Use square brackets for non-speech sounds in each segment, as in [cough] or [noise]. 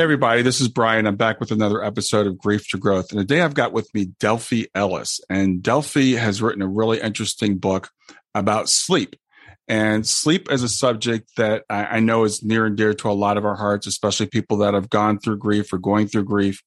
Hey, everybody, this is Brian. I'm back with another episode of Grief to Growth. And today I've got with me Delphi Ellis. And Delphi has written a really interesting book about sleep. And sleep is a subject that I, know is near and dear to a lot of our hearts, especially people that have gone through grief or going through grief.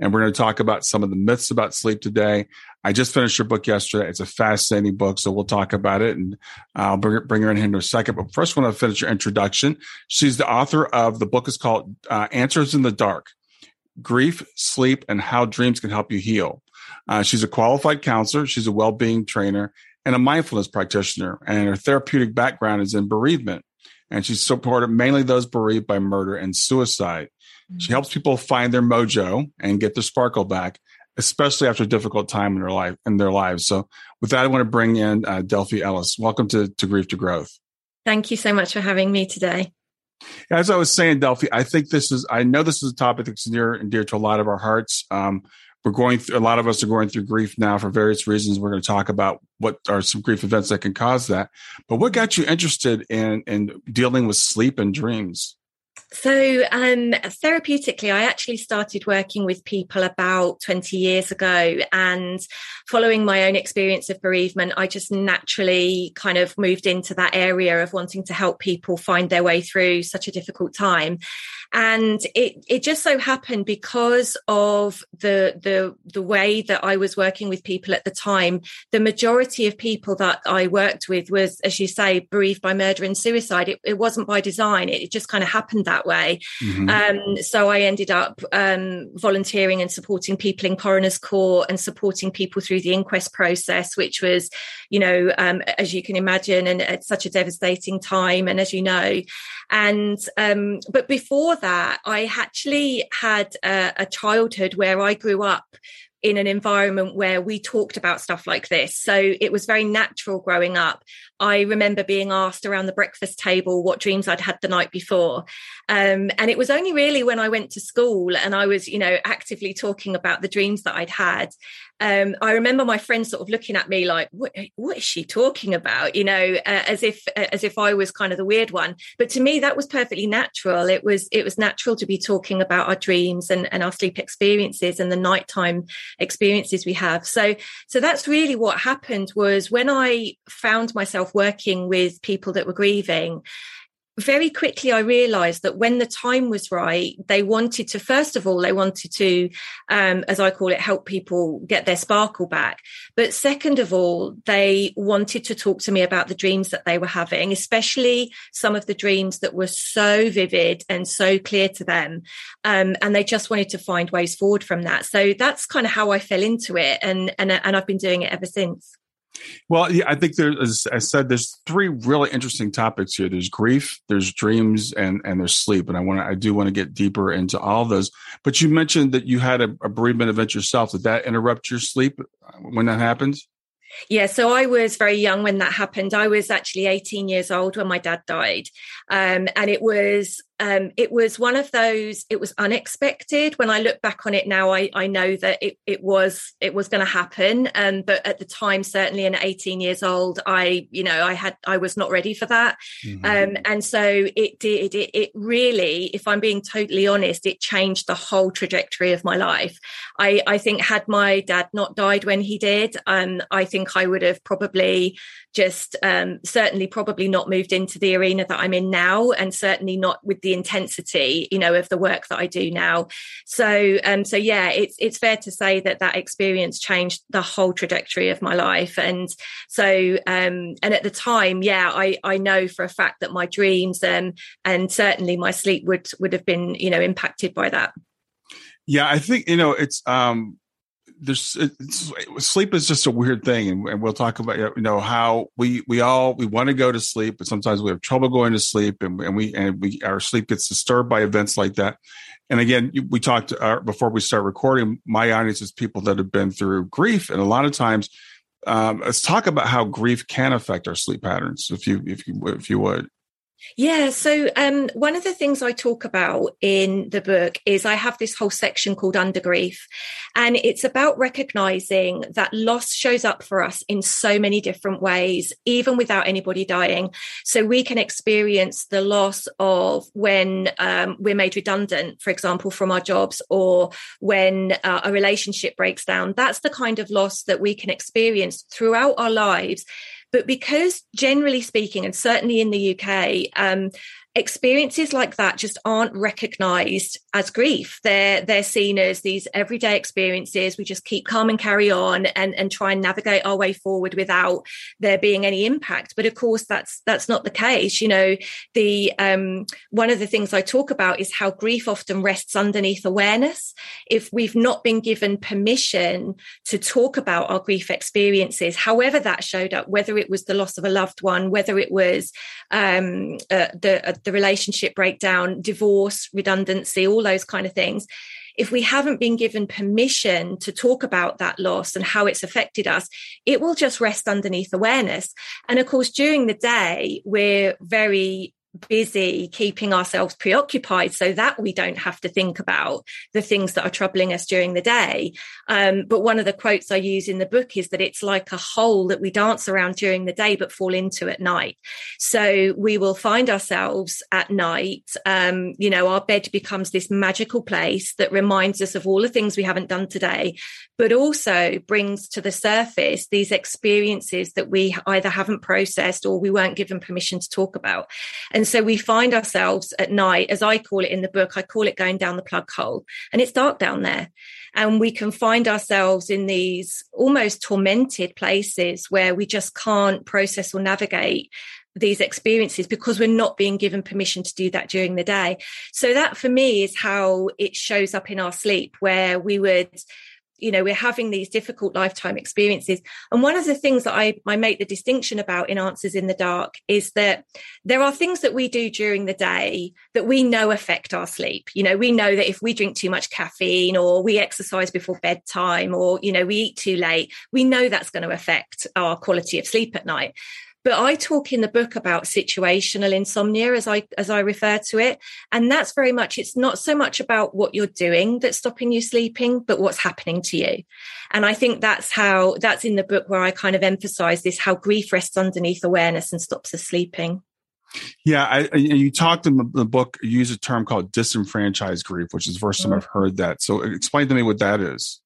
And we're going to talk about some of the myths about sleep today. I just finished your book yesterday. It's a fascinating book, so we'll talk about it, and I'll bring, bring her in here in a second. But first, I want to finish your introduction. She's the author of the book is called uh, "Answers in the Dark: Grief, Sleep, and How Dreams Can Help You Heal." Uh, she's a qualified counselor. She's a well-being trainer and a mindfulness practitioner, and her therapeutic background is in bereavement. And she's supported mainly those bereaved by murder and suicide. Mm-hmm. She helps people find their mojo and get their sparkle back especially after a difficult time in their life in their lives. So, with that, I want to bring in uh, Delphi Ellis. Welcome to to Grief to Growth. Thank you so much for having me today. As I was saying, Delphi, I think this is I know this is a topic that's near and dear to a lot of our hearts. Um, we're going through a lot of us are going through grief now for various reasons. We're going to talk about what are some grief events that can cause that. But what got you interested in in dealing with sleep and dreams? So, um, therapeutically, I actually started working with people about 20 years ago. And following my own experience of bereavement, I just naturally kind of moved into that area of wanting to help people find their way through such a difficult time and it it just so happened because of the the the way that I was working with people at the time the majority of people that I worked with was as you say bereaved by murder and suicide. It, it wasn't by design. It, it just kind of happened that way. Mm-hmm. um, so I ended up um, volunteering and supporting people in coroner's court and supporting people through the inquest process which was you know um, as you can imagine and at such a devastating time and as you know. And um, but before that, I actually had a, a childhood where I grew up in an environment where we talked about stuff like this. So it was very natural growing up. I remember being asked around the breakfast table what dreams I'd had the night before. Um, and it was only really when I went to school and I was, you know, actively talking about the dreams that I'd had um, I remember my friends sort of looking at me like, "What, what is she talking about?" You know, uh, as if uh, as if I was kind of the weird one. But to me, that was perfectly natural. It was it was natural to be talking about our dreams and, and our sleep experiences and the nighttime experiences we have. So so that's really what happened. Was when I found myself working with people that were grieving very quickly I realized that when the time was right, they wanted to, first of all, they wanted to, um, as I call it, help people get their sparkle back. But second of all, they wanted to talk to me about the dreams that they were having, especially some of the dreams that were so vivid and so clear to them. Um, and they just wanted to find ways forward from that. So that's kind of how I fell into it. And, and, and I've been doing it ever since. Well, yeah, I think there's, as I said, there's three really interesting topics here. There's grief, there's dreams, and and there's sleep. And I want I do want to get deeper into all of those. But you mentioned that you had a, a bereavement event yourself. Did that interrupt your sleep when that happens? Yeah, so I was very young when that happened. I was actually 18 years old when my dad died. Um, and it was um, it was one of those it was unexpected. When i look back on it now i, I know that it, it was it was going to happen. Um, but at the time certainly in 18 years old i you know i had i was not ready for that. Mm-hmm. um, and so it did it, it really if i'm being totally honest it changed the whole trajectory of my life. I i think had my dad not died when he did um, i think i would have probably just um, certainly probably not moved into the arena that I'm in now, and certainly not with the intensity, you know, of the work that I do now. So, um, so yeah, it's it's fair to say that that experience changed the whole trajectory of my life, and so, um, and at the time, yeah, I I know for a fact that my dreams and um, and certainly my sleep would would have been, you know, impacted by that. Yeah, I think you know it's um there's sleep is just a weird thing and, and, we'll talk about you know how we we all we want to go to sleep but sometimes we have trouble going to sleep and, and we and we our sleep gets disturbed by events like that. And again we talked uh, before we start recording my audience is people that have been through grief and a lot of times um, let's talk about how grief can affect our sleep patterns if you if you if you would yeah. So, um, one of the things I talk about in the book is I have this whole section called Under Grief, and it's about recognizing that loss shows up for us in so many different ways, even without anybody dying. So, we can experience the loss of when um, we're made redundant, for example, from our jobs, or when uh, a relationship breaks down. That's the kind of loss that we can experience throughout our lives but because, generally speaking, and certainly in the UK, um, experiences like that just aren't recognized as grief. They're they're seen as these everyday experiences. We just keep calm and carry on and and try and navigate our way forward without there being any impact. But of course that's that's not the case. You know the um one of the things i talk about is how grief often rests underneath awareness. If we've not been given permission to talk about our grief experiences however that showed up whether it was the loss of a loved one whether it was um uh, the uh, the relationship breakdown, divorce, redundancy, all those kind of things. If we haven't been given permission to talk about that loss and how it's affected us, it will just rest underneath awareness. And of course, during the day, we're very busy keeping ourselves preoccupied so that we don't have to think about the things that are troubling us during the day. Um, but one of the quotes I use in the book is that it's like a hole that we dance around during the day but fall into at night. So we will find ourselves at night, um, you know, our bed becomes this magical place that reminds us of all the things we haven't done today, but also brings to the surface these experiences that we either haven't processed or we weren't given permission to talk about. And so we find ourselves at night, as I call it in the book, I call it going down the plug hole, and it's dark down there. And we can find ourselves in these almost tormented places where we just can't process or navigate these experiences because we're not being given permission to do that during the day. So that for me is how it shows up in our sleep, where we would you know we're having these difficult lifetime experiences. And one of the things that I, I make the distinction about in answers in the dark is that there are things that we do during the day that we know affect our sleep. You know we know that if we drink too much caffeine or we exercise before bedtime or you know we eat too late we know that's going to affect our quality of sleep at night but I talk in the book about situational insomnia as I as I refer to it. And that's very much it's not so much about what you're doing that's stopping you sleeping, but what's happening to you. And I think that's how that's in the book where I kind of emphasize this how grief rests underneath awareness and stops us sleeping. Yeah, I, you talked in the, the, book. You use a term called disenfranchised grief, which is the first time mm. I've heard that. So, explain to me what that is.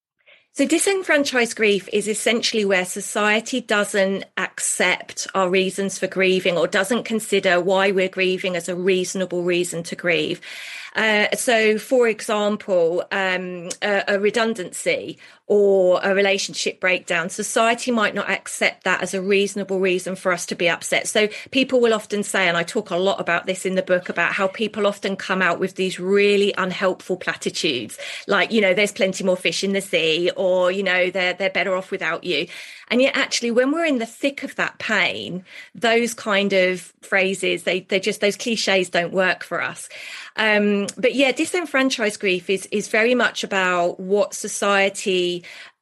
So, disenfranchised grief is essentially where society doesn't accept our reasons for grieving or doesn't consider why we're grieving as a reasonable reason to grieve. Uh, so, for example, um, a, a, redundancy or a relationship breakdown, society might not accept that as a reasonable reason for us to be upset. So, people will often say, and I talk a lot about this in the book, about how people often come out with these really unhelpful platitudes, like, you know, there's plenty more fish in the sea, or, you know, they're, they're better off without you. And yet, actually, when we're in the thick of that pain, those kind of phrases, they, they just, those cliches don't work for us. Um, but yeah, disenfranchised grief is, is very much about what society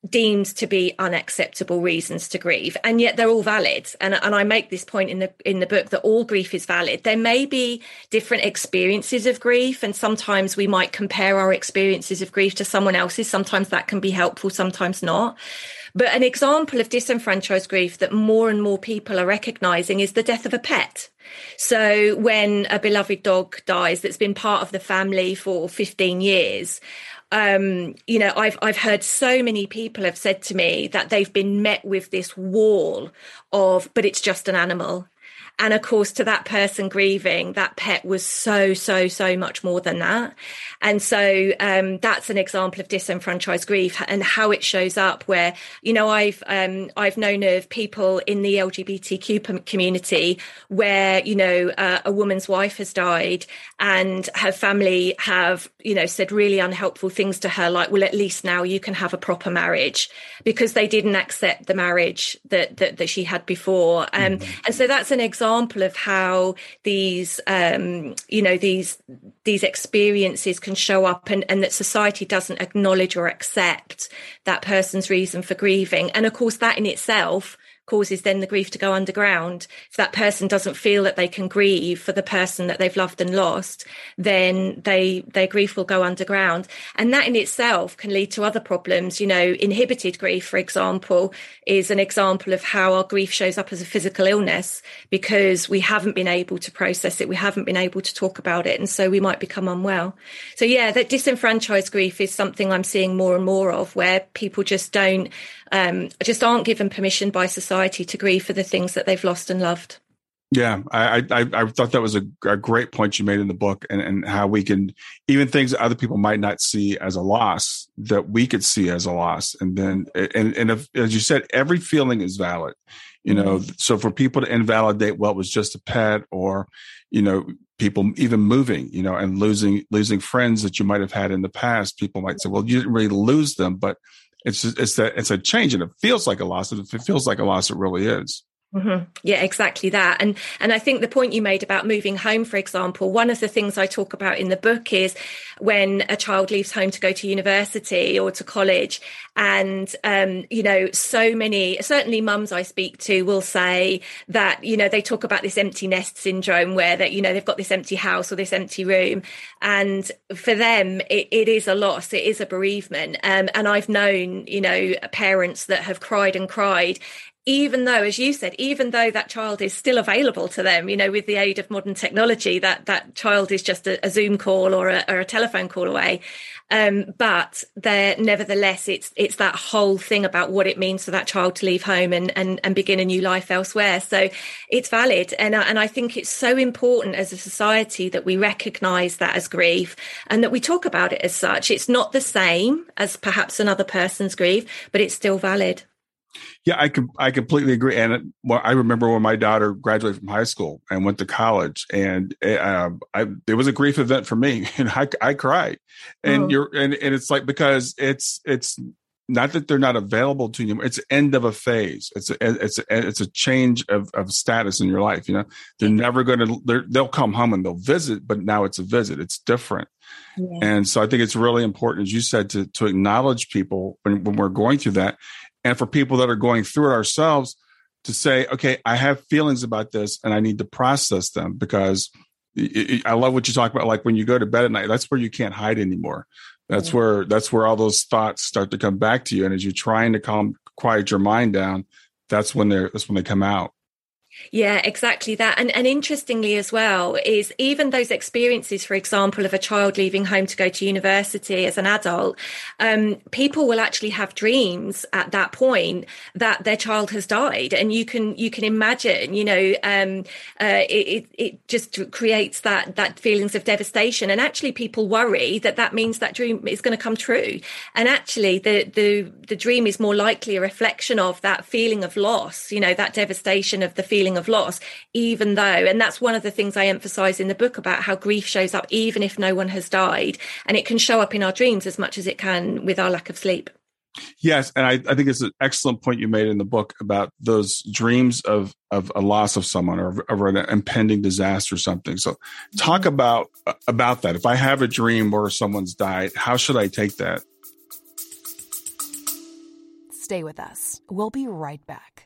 deemed to be unacceptable reasons to grieve and yet they're all valid. And, and i make this point in the in the book that all grief is valid. There may be different experiences of grief and sometimes we might compare our experiences of grief to someone else's. Sometimes that can be helpful sometimes not. But an example of disenfranchised grief that more and more people are recognizing is the death of a pet. So when a beloved dog dies that's been part of the family for 15 years um, you know, I've I've heard so many people have said to me that they've been met with this wall of, but it's just an animal. And of course, to that person grieving, that pet was so, so, so much more than that. And so um, that's an example of disenfranchised grief and how it shows up. Where you know, I've um, I've known of people in the LGBTQ community where you know uh, a woman's wife has died and her family have you know said really unhelpful things to her, like, well, at least now you can have a proper marriage because they didn't accept the marriage that that, that she had before. Um, mm-hmm. And so that's an example of how these um, you know these these experiences can show up and, and that society doesn't acknowledge or accept that person's reason for grieving. And of course, that in itself causes then the grief to go underground. If that person doesn't feel that they can grieve for the person that they've loved and lost, then they their grief will go underground. And that in itself can lead to other problems. You know, inhibited grief, for example, is an example of how our grief shows up as a physical illness because we haven't been able to process it, we haven't been able to talk about it, and so we might become unwell. So yeah, that disenfranchised grief is something I'm seeing more and more of where people just don't um, just aren't given permission by society to grieve for the things that they've lost and loved. Yeah, I, I, I thought that was a, a, great point you made in the book, and, and how we can even things that other people might not see as a loss that we could see as a loss, and then and and if, as you said, every feeling is valid. You know, mm-hmm. so for people to invalidate what was just a pet, or you know, people even moving, you know, and losing losing friends that you might have had in the past, people might say, well, you didn't really lose them, but it's just, it's that it's a change and it feels like a loss. If it feels like a loss, it really is. Mm-hmm. Yeah, exactly that. And and I think the point you made about moving home, for example, one of the things I talk about in the book is when a child leaves home to go to university or to college, and um, you know, so many certainly mums I speak to will say that you know they talk about this empty nest syndrome where that you know they've got this empty house or this empty room, and for them it, it is a loss, it is a bereavement. Um, and I've known you know parents that have cried and cried even though, as you said, even though that child is still available to them, you know, with the aid of modern technology, that that child is just a, a Zoom call or a, or a, telephone call away. Um, but there, nevertheless, it's it's that whole thing about what it means for that child to leave home and and, and begin a new life elsewhere. So it's valid, and and I think it's so important as a society that we recognise that as grief and that we talk about it as such. It's not the same as perhaps another person's grief, but it's still valid. Yeah, I can. I completely agree. And it, well, I remember when my daughter graduated from high school and went to college, and uh, I, it was a grief event for me, [laughs] and I, I cried. And oh. you're, and, and it's like because it's it's not that they're not available to you. It's end of a phase. It's a, eh, it's a, eh, it's a change of, of status in your life. You know, they're never going to. They'll come home and they'll visit, but now it's a visit. It's different. Yeah. And so I think it's really important, as you said, to to acknowledge people when, when we're going through that, and for people that are going through it ourselves to say, okay, I have feelings about this and I need to process them because I love what you talk about. Like when you go to bed at night, that's where you can't hide anymore. That's yeah. where that's where all those thoughts start to come back to you. And as you're trying to calm, quiet your mind down, that's when they're that's when they come out. Yeah, exactly that. And and interestingly as well is even those experiences, for example, of a child leaving home to go to university as an adult, um, people will actually have dreams at that point that their child has died, and you can you can imagine, you know, um, uh, it, it just creates that that feelings of devastation, and actually people worry that that means that dream is going to come true, and actually the the the dream is more likely a reflection of that feeling of loss, you know, that devastation of the feeling feeling of loss, even though, and that's one of the things I emphasize in the book about how grief shows up even if no one has died. And it can show up in our dreams as much as it can with our lack of sleep. Yes, and I, I, think it's an excellent point you made in the book about those dreams of of a loss of someone or of an impending disaster or something. So, talk mm-hmm. about about that. If I have a dream where someone's died, how should I take that? Stay with us. We'll be right back.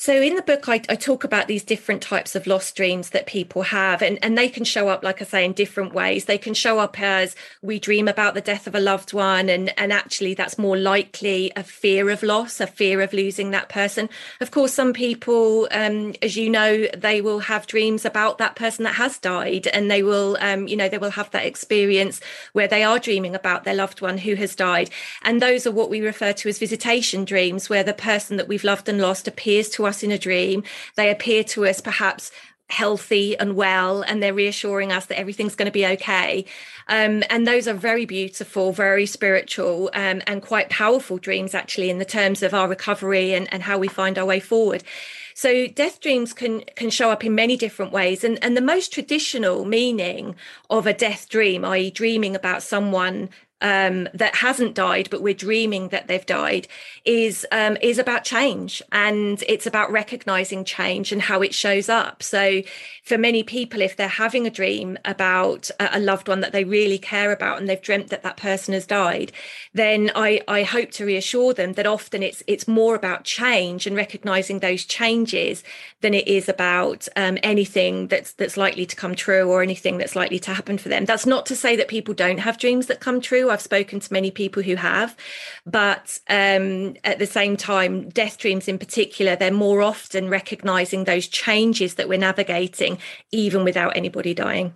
So in the book, I, I, talk about these different types of lost dreams that people have, and, and they can show up, like I say, in different ways. They can show up as we dream about the death of a loved one, and, and actually that's more likely a fear of loss, a fear of losing that person. Of course, some people, um, as you know, they will have dreams about that person that has died, and they will, um, you know, they will have that experience where they are dreaming about their loved one who has died. And those are what we refer to as visitation dreams, where the person that we've loved and lost appears to us in a dream. They appear to us perhaps healthy and well, and they're reassuring us that everything's going to be okay. Um, and those are very beautiful, very spiritual, um, and quite powerful dreams, actually, in the terms of our recovery and, and how we find our way forward. So death dreams can can show up in many different ways, and and the most traditional meaning of a death dream, i.e., dreaming about someone um, that hasn't died, but we're dreaming that they've died, is um, is about change, and it's about recognizing change and how it shows up. So, for many people, if they're having a dream about a, loved one that they really care about, and they've dreamt that that person has died, then I, I hope to reassure them that often it's it's more about change and recognizing those changes than it is about um, anything that's that's likely to come true or anything that's likely to happen for them. That's not to say that people don't have dreams that come true I've spoken to many people who have, but um, at the same time, death dreams in particular, they're more often recognizing those changes that we're navigating, even without anybody dying.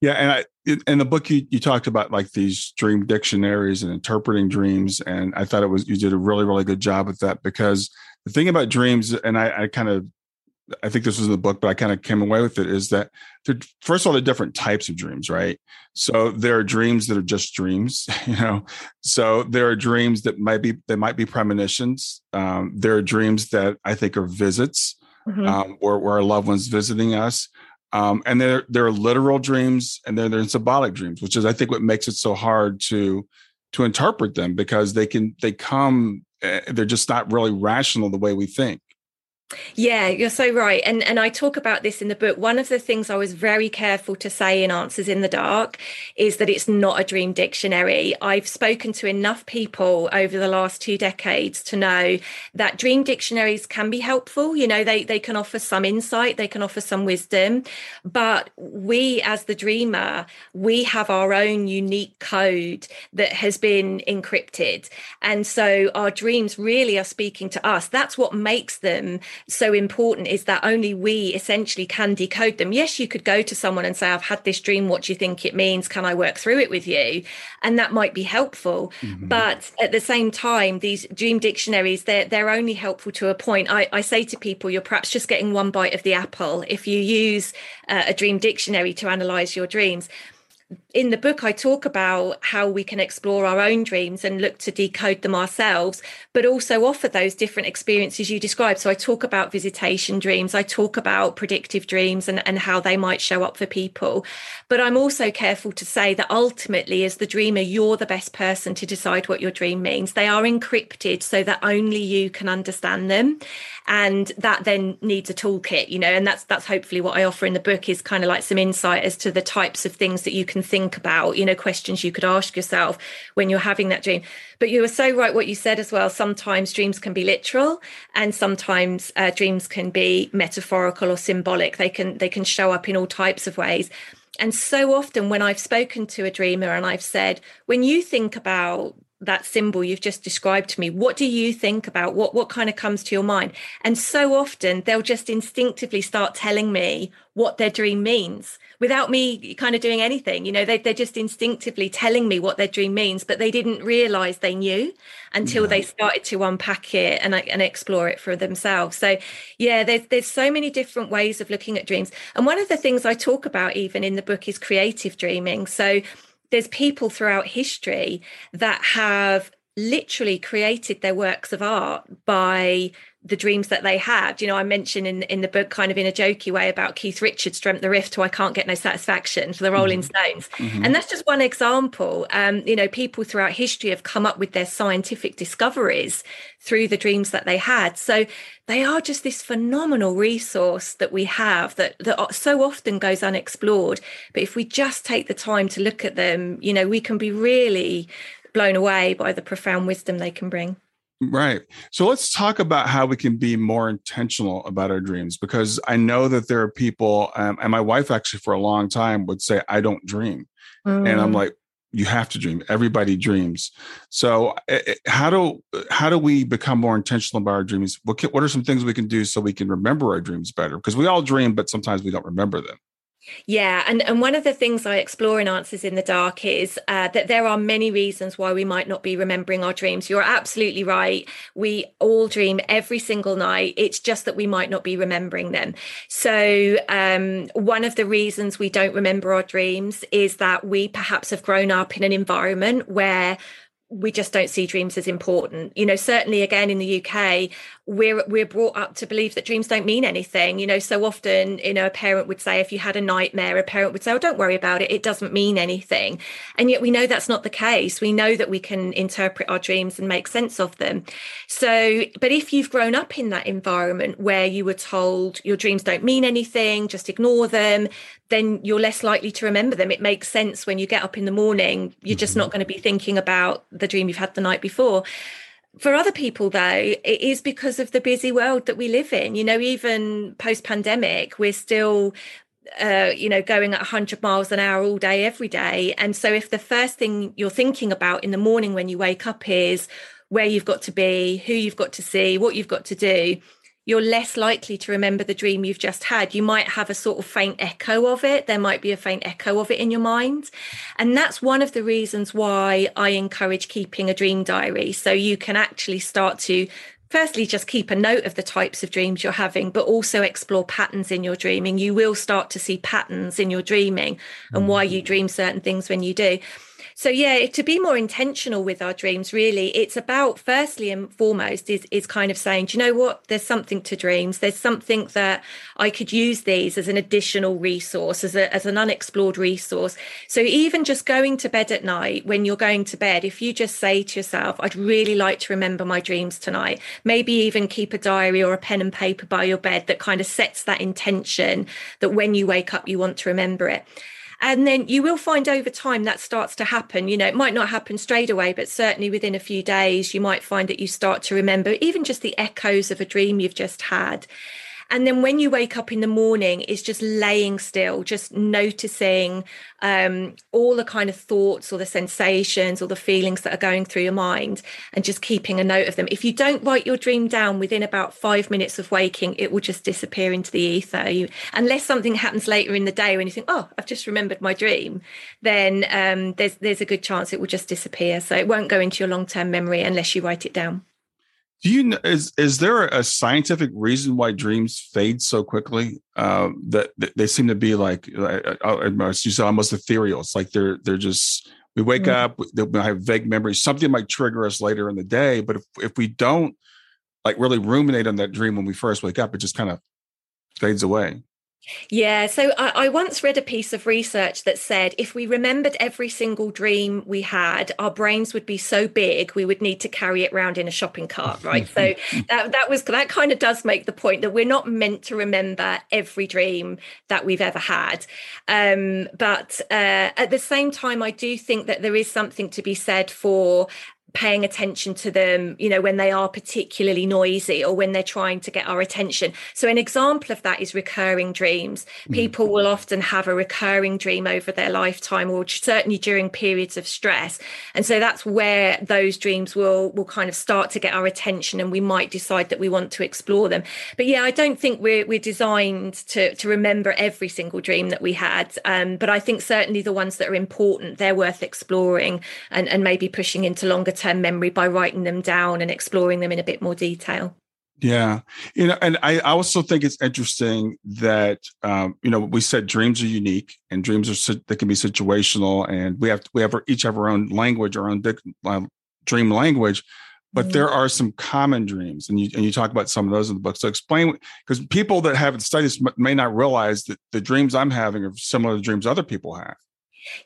Yeah, and I in the book you, you talked about like these dream dictionaries and interpreting dreams, and I thought it was you did a really really good job with that because the thing about dreams, and I, I kind of I think this was in the book, but I kind of came away with it is that first of all, the different types of dreams, right? So there are dreams that are just dreams, [laughs] you know. So there are dreams that might be they might be premonitions. Um, there are dreams that I think are visits, mm-hmm. um, where where our loved ones visiting us. Um, and there there are literal dreams, and then there are symbolic dreams, which is I think what makes it so hard to to interpret them because they can they come eh, they're just not really rational the way we think yeah, you're so right. And and I talk about this in the book. One of the things I was very careful to say in Answers in the Dark is that it's not a dream dictionary. I've spoken to enough people over the last two decades to know that dream dictionaries can be helpful. You know, they they can offer some insight, they can offer some wisdom, but we as the dreamer, we have our own unique code that has been encrypted. And so our dreams really are speaking to us. That's what makes them so important is that only we essentially can decode them. Yes, you could go to someone and say, I've had this dream. What do you think it means? Can I work through it with you? And that might be helpful. Mm-hmm. But at the same time, these dream dictionaries, they're, they're only helpful to a point. I, I say to people, you're perhaps just getting one bite of the apple if you use uh, a dream dictionary to analyze your dreams in the book, I talk about how we can explore our own dreams and look to decode them ourselves, but also offer those different experiences you described. So I talk about visitation dreams, I talk about predictive dreams and, and how they might show up for people. But I'm also careful to say that ultimately, as the dreamer, you're the best person to decide what your dream means. They are encrypted so that only you can understand them. And that then needs a toolkit, you know, and that's that's hopefully what I offer in the book is kind of like some insight as to the types of things that you can think about, you know, questions you could ask yourself when you're having that dream. But you were so right what you said as well. Sometimes dreams can be literal, and sometimes uh, dreams can be metaphorical or symbolic. They can they can show up in all types of ways. And so often, when I've spoken to a dreamer and I've said, when you think about that symbol you've just described to me what do you think about what what kind of comes to your mind? And so often they'll just instinctively start telling me what their dream means without me kind of doing anything you know? They, they're just instinctively telling me what their dream means but they didn't realize they knew until they started to unpack it and, and explore it for themselves. So yeah there's there's so many different ways of looking at dreams. And one of the things i talk about even in the book is creative dreaming. So there's people throughout history that have literally created their works of art by the dreams that they had. You know, I mentioned in in the book, kind of in a jokey way, about Keith Richards dreamt the riff to "I Can't Get No Satisfaction" for the Rolling mm-hmm. Stones, mm-hmm. and that's just one example. Um, you know, people throughout history have come up with their scientific discoveries through the dreams that they had. So they are just this phenomenal resource that we have that that so often goes unexplored. But if we just take the time to look at them, you know, we can be really blown away by the profound wisdom they can bring. Right. So let's talk about how we can be more intentional about our dreams because I know that there are people, um, and my wife actually for a long time would say, I don't dream. Mm. And I'm mm. like, you have to dream. Everybody dreams. So eh, eh, how do how do we become more intentional about our dreams? What can, what are some things we can do so we can remember our dreams better? Because we all dream, but sometimes we don't remember them. Yeah, and, and one of the things I explore in Answers in the Dark is uh, that there are many reasons why we might not be remembering our dreams. You're absolutely right. We all dream every single night. It's just that we might not be remembering them. So, um, one of the reasons we don't remember our dreams is that we perhaps have grown up in an environment where we just don't see dreams as important. You know, certainly again in the UK, we're we're brought up to believe that dreams don't mean anything. You know, so often, you know, a parent would say if you had a nightmare, a parent would say, "Oh, don't worry about it. It doesn't mean anything." And yet we know that's not the case. We know that we can interpret our dreams and make sense of them. So, but if you've grown up in that environment where you were told your dreams don't mean anything, just ignore them, then you're less likely to remember them. It makes sense when you get up in the morning, you're just not mm-hmm. going to be thinking about the dream you've had the night before. For other people, though, it is because of the busy world that we live in. You know, even post pandemic, we're still uh, you know, going at 100 miles an hour all day, every day. And so, if the first thing you're thinking about in the morning when you wake up is where you've got to be, who you've got to see, what you've got to do, you're less likely to remember the dream you've just had. You might have a sort of faint echo of it. There might be a faint echo of it in your mind. And that's one of the reasons why I encourage keeping a dream diary. So you can actually start to firstly just keep a note of the types of dreams you're having but also explore patterns in your dreaming you will start to see patterns in your dreaming and why you mm. dream certain things when you do so yeah, to be more intentional with our dreams, really, it's about firstly and foremost is is kind of saying, do you know what? There's something to dreams. There's something that I could use these as an additional resource, as a as an unexplored resource. So even just going to bed at night, when you're going to bed, if you just say to yourself, I'd really like to remember my dreams tonight, maybe even keep a diary or a pen and paper by your bed that kind of sets that intention that when you wake up, you want to remember it. And then you will find over time that starts to happen. You know, it might not happen straight away, but certainly within a few days, you might find that you start to remember even just the echoes of a dream you've just had. And then when you wake up in the morning, it's just laying still, just noticing um, all the kind of thoughts or the sensations or the feelings that are going through your mind and just keeping a note of them. If you don't write your dream down within about five minutes of waking, it will just disappear into the ether. You, unless something happens later in the day when you think, oh, I've just remembered my dream, then um, there's, there's a good chance it will just disappear. So it won't go into your long term memory unless you write it down. Do you is is there a scientific reason why dreams fade so quickly? Uh, that, that, they seem to be like, uh, uh, you said, almost ethereal. It's like they're they're just we wake mm-hmm. up, we have vague memories. Something might trigger us later in the day, but if if we don't like really ruminate on that dream when we first wake up, it just kind of fades away. Yeah, so I, I, once read a piece of research that said if we remembered every single dream we had, our brains would be so big we would need to carry it around in a shopping cart, [laughs] right? so that, that was that kind of does make the point that we're not meant to remember every dream that we've ever had. Um, but uh, at the same time, I do think that there is something to be said for paying attention to them, you know, when they are particularly noisy or when they're trying to get our attention. So, an example of that is recurring dreams. Mm. People will often have a recurring dream over their lifetime or certainly during periods of stress. And so that's where those dreams will will kind of start to get our attention and we might decide that we want to explore them. But yeah, I don't think we're we're designed to to remember every single dream that we had. Um, but I think certainly the ones that are important, they're worth exploring and, and maybe pushing into longer term memory by writing them down and exploring them in a bit more detail. Yeah, you know, and I also think it's interesting that um, you know we said dreams are unique and dreams are they can be situational, and we have we have each have our own language, our own uh, dream language, but there are some common dreams, and you and you talk about some of those in the book. So explain because people that haven't studied this may not realize that the dreams I'm having are similar to dreams other people have.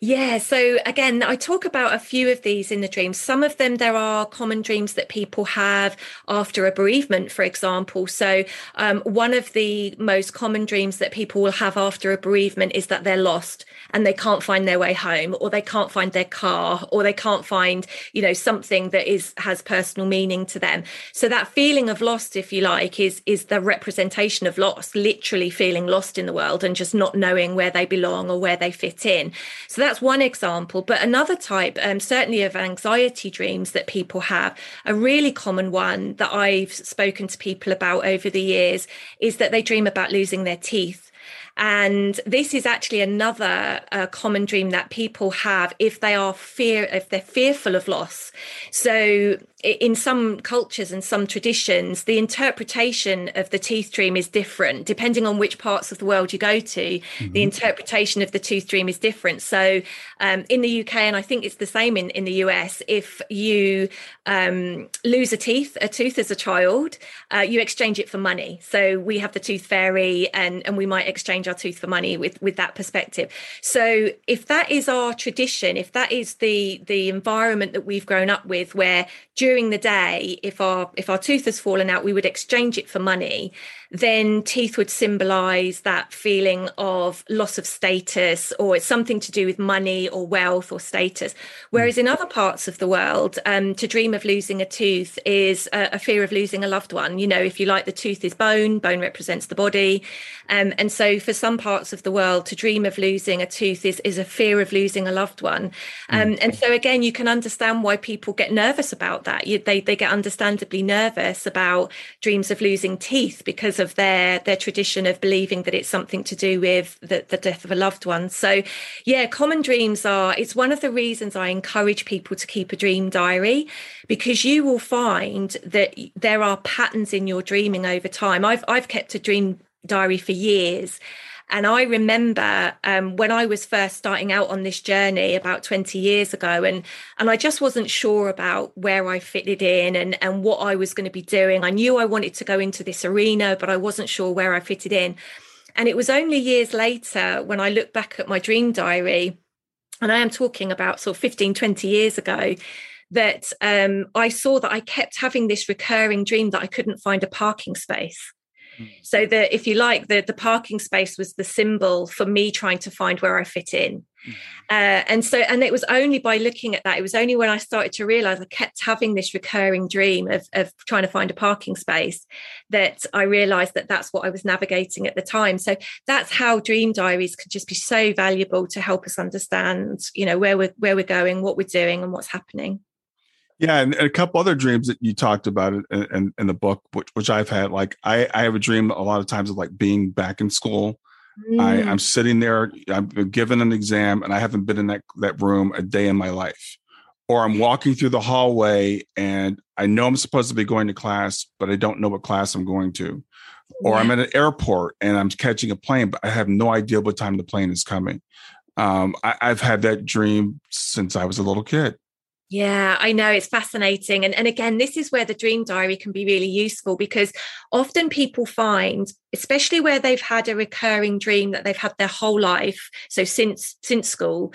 Yeah. So again, I talk about a few of these in the dreams. Some of them, there are common dreams that people have after a bereavement, for example. So um, one of the most common dreams that people will have after a bereavement is that they're lost and they can't find their way home, or they can't find their car, or they can't find, you know, something that is has personal meaning to them. So that feeling of lost, if you like, is is the representation of loss, literally feeling lost in the world and just not knowing where they belong or where they fit in. So that's one example. But another type, um, certainly of anxiety dreams that people have, a really common one that I've spoken to people about over the years is that they dream about losing their teeth. And this is actually another uh, common dream that people have if they are fear, if they're fearful of loss. So in some cultures and some traditions, the interpretation of the tooth dream is different depending on which parts of the world you go to. The interpretation of the tooth dream is different. So um, in the UK, and I think it's the same in, in the US, if you um, lose a teeth, a tooth as a child, uh, you exchange it for money. So we have the tooth fairy, and and we might exchange our tooth for money with with that perspective. So if that is our tradition, if that is the the environment that we've grown up with, where during the day, if our if our tooth has fallen out, we would exchange it for money, then teeth would symbolize that feeling of loss of status, or it's something to do with money or wealth or status. Whereas in other parts of the world, um, to dream of losing a tooth is a, a fear of losing a loved one. You know, if you like, the tooth is bone, bone represents the body. Um, and so for some parts of the world, to dream of losing a tooth is, is a fear of losing a loved one. Um, and so again, you can understand why people get nervous about that. You, they, they get understandably nervous about dreams of losing teeth because of their, their tradition of believing that it's something to do with the, the death of a loved one. So yeah, common dreams are, it's one of the reasons I encourage people to keep a dream diary because you will find that there are patterns in your dreaming over time. I've, I've kept a dream diary for years. And I remember um, when I was first starting out on this journey about 20 years ago, and and I just wasn't sure about where I fitted in and, and what I was going to be doing. I knew I wanted to go into this arena, but I wasn't sure where I fitted in. And it was only years later when I look back at my dream diary, and I am talking about sort of 15, 20 years ago, that um, I saw that I kept having this recurring dream that I couldn't find a parking space. So that if you like, the the parking space was the symbol for me trying to find where I fit in. Uh, and so, and it was only by looking at that, it was only when I started to realize I kept having this recurring dream of, of trying to find a parking space that I realized that that's what I was navigating at the time. So that's how dream diaries could just be so valuable to help us understand, you know, where we're, where we're going, what we're doing and what's happening. Yeah, and, and a couple other dreams that you talked about in, in, in the book, which, which I've had. Like I, I have a dream a lot of times of like being back in school. I, Mm. I'm sitting there, I'm given an exam, and I haven't been in that that room a day in my life. Or I'm walking through the hallway and I know I'm supposed to be going to class, but I don't know what class I'm going to. Or I'm at an airport and I'm catching a plane, but I have no idea what time the plane is coming. Um, I, I've had that dream since I was a little kid. Yeah, I know it's fascinating. And, and again, this is where the dream diary can be really useful because often people find, especially where they've had a recurring dream that they've had their whole life, so since since school,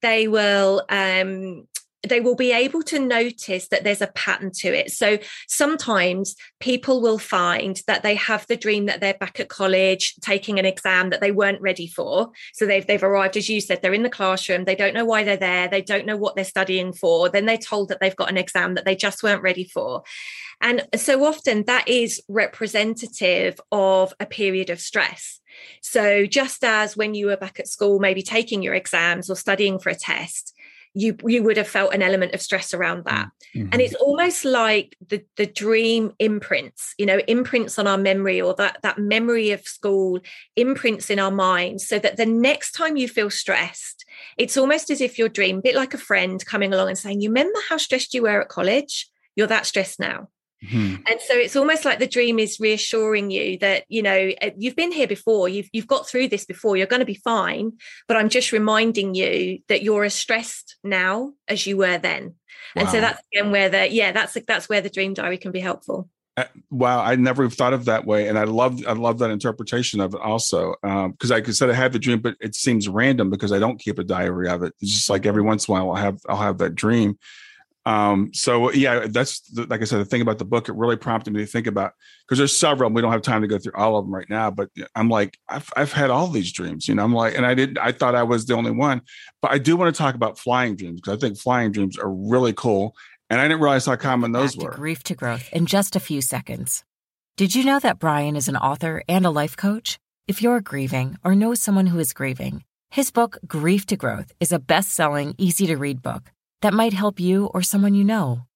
they will um they will be able to notice that there's a pattern to it. So sometimes people will find that they have the dream that they're back at college taking an exam that they weren't ready for. So they've they've arrived, as you said, they're in the classroom, they don't know why they're there, they don't know what they're studying for. Then they're told that they've got an exam that they just weren't ready for. And so often that is representative of a period of stress. So just as when you were back at school, maybe taking your exams or studying for a test, you you would have felt an element of stress around that. Mm-hmm. And it's almost like the the dream imprints you know imprints on our memory or that that memory of school imprints in our mind so that the next time you feel stressed it's almost as if your dream a bit like a friend coming along and saying you remember how stressed you were at college? You're that stressed now Mm-hmm. And so it's almost like the dream is reassuring you that, you know, uh, you've been here before, you've, you've got through this before, you're going to be fine. But I'm just reminding you that you're as stressed now as you were then. Wow. And so that's again where the, yeah, that's, that's where the dream diary can be helpful. Uh, wow, I never thought of that way, and I love I love that interpretation of it also. Because um, I said I had the dream, but it seems random because I don't keep a diary of it. It's just like every once in a while I'll have I'll have that dream. Um, so yeah, that's the, like I said, the thing about the book, it really prompted me to think about because there's several. we don't have time to go through all of them right now, but I'm like, I've I've had all these dreams, you know. I'm like, and I didn't. I thought I was the only one, but I do want to talk about flying dreams because I think flying dreams are really cool and I didn't realize how common those were. grief to growth in just a few seconds. Did you know that Brian is an author and a life coach? If you're grieving or know someone who is grieving, his book, Grief to Growth, is a best selling, easy to read book that might help you or someone you know.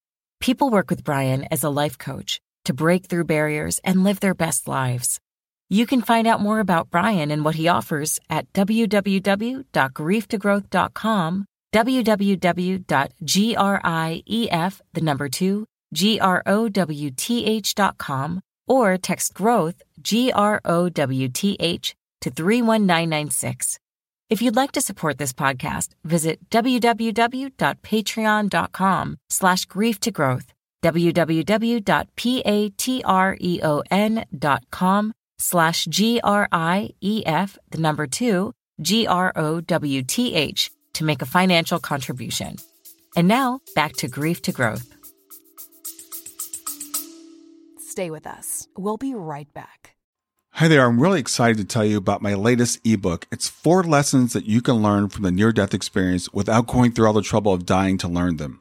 People work with Brian as a life coach to break through barriers and live their best lives. You can find out more about Brian and what he offers at www.grieftogrowth.com www.grief, the number two, G-R-O-W-T-H.com, or text growth, G-R-O-W-T-H, to 31996. If you'd like to support this podcast, visit www.patreon.com slash grief to growth, www.patreon.com slash G-R-I-E-F, the number two, G-R-O-W-T-H, to make a financial contribution. And now, back to Grief to Growth. Stay with us. We'll be right back. Hi there. I'm really excited to tell you about my latest ebook. It's four lessons that you can learn from the near death experience without going through all the trouble of dying to learn them.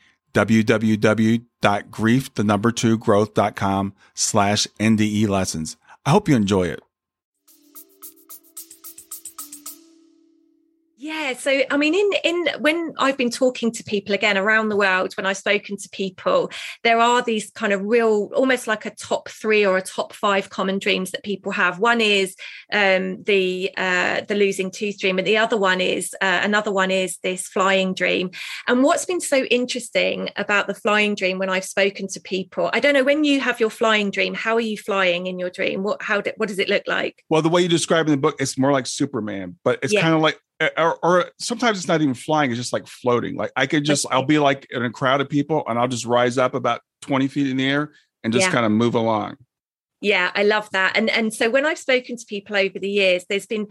www.grief, the number two growth.com slash NDE lessons. I hope you enjoy it. Yeah, so I mean, in in when I've been talking to people again around the world, when I've spoken to people, there are these kind of real, almost like a top three or a top five common dreams that people have. One is um, the uh, the losing tooth dream, and the other one is uh, another one is this flying dream. And what's been so interesting about the flying dream when I've spoken to people, I don't know when you have your flying dream, how are you flying in your dream? What how what does it look like? Well, the way you describe in the book, it's more like Superman, but it's yeah. kind of like or, or, sometimes it's not even flying it's just like floating like i could just i'll be like in a crowd of people and i'll just rise up about 20 feet in the air and just yeah. kind of move along yeah i love that and and so when i've spoken to people over the years there's been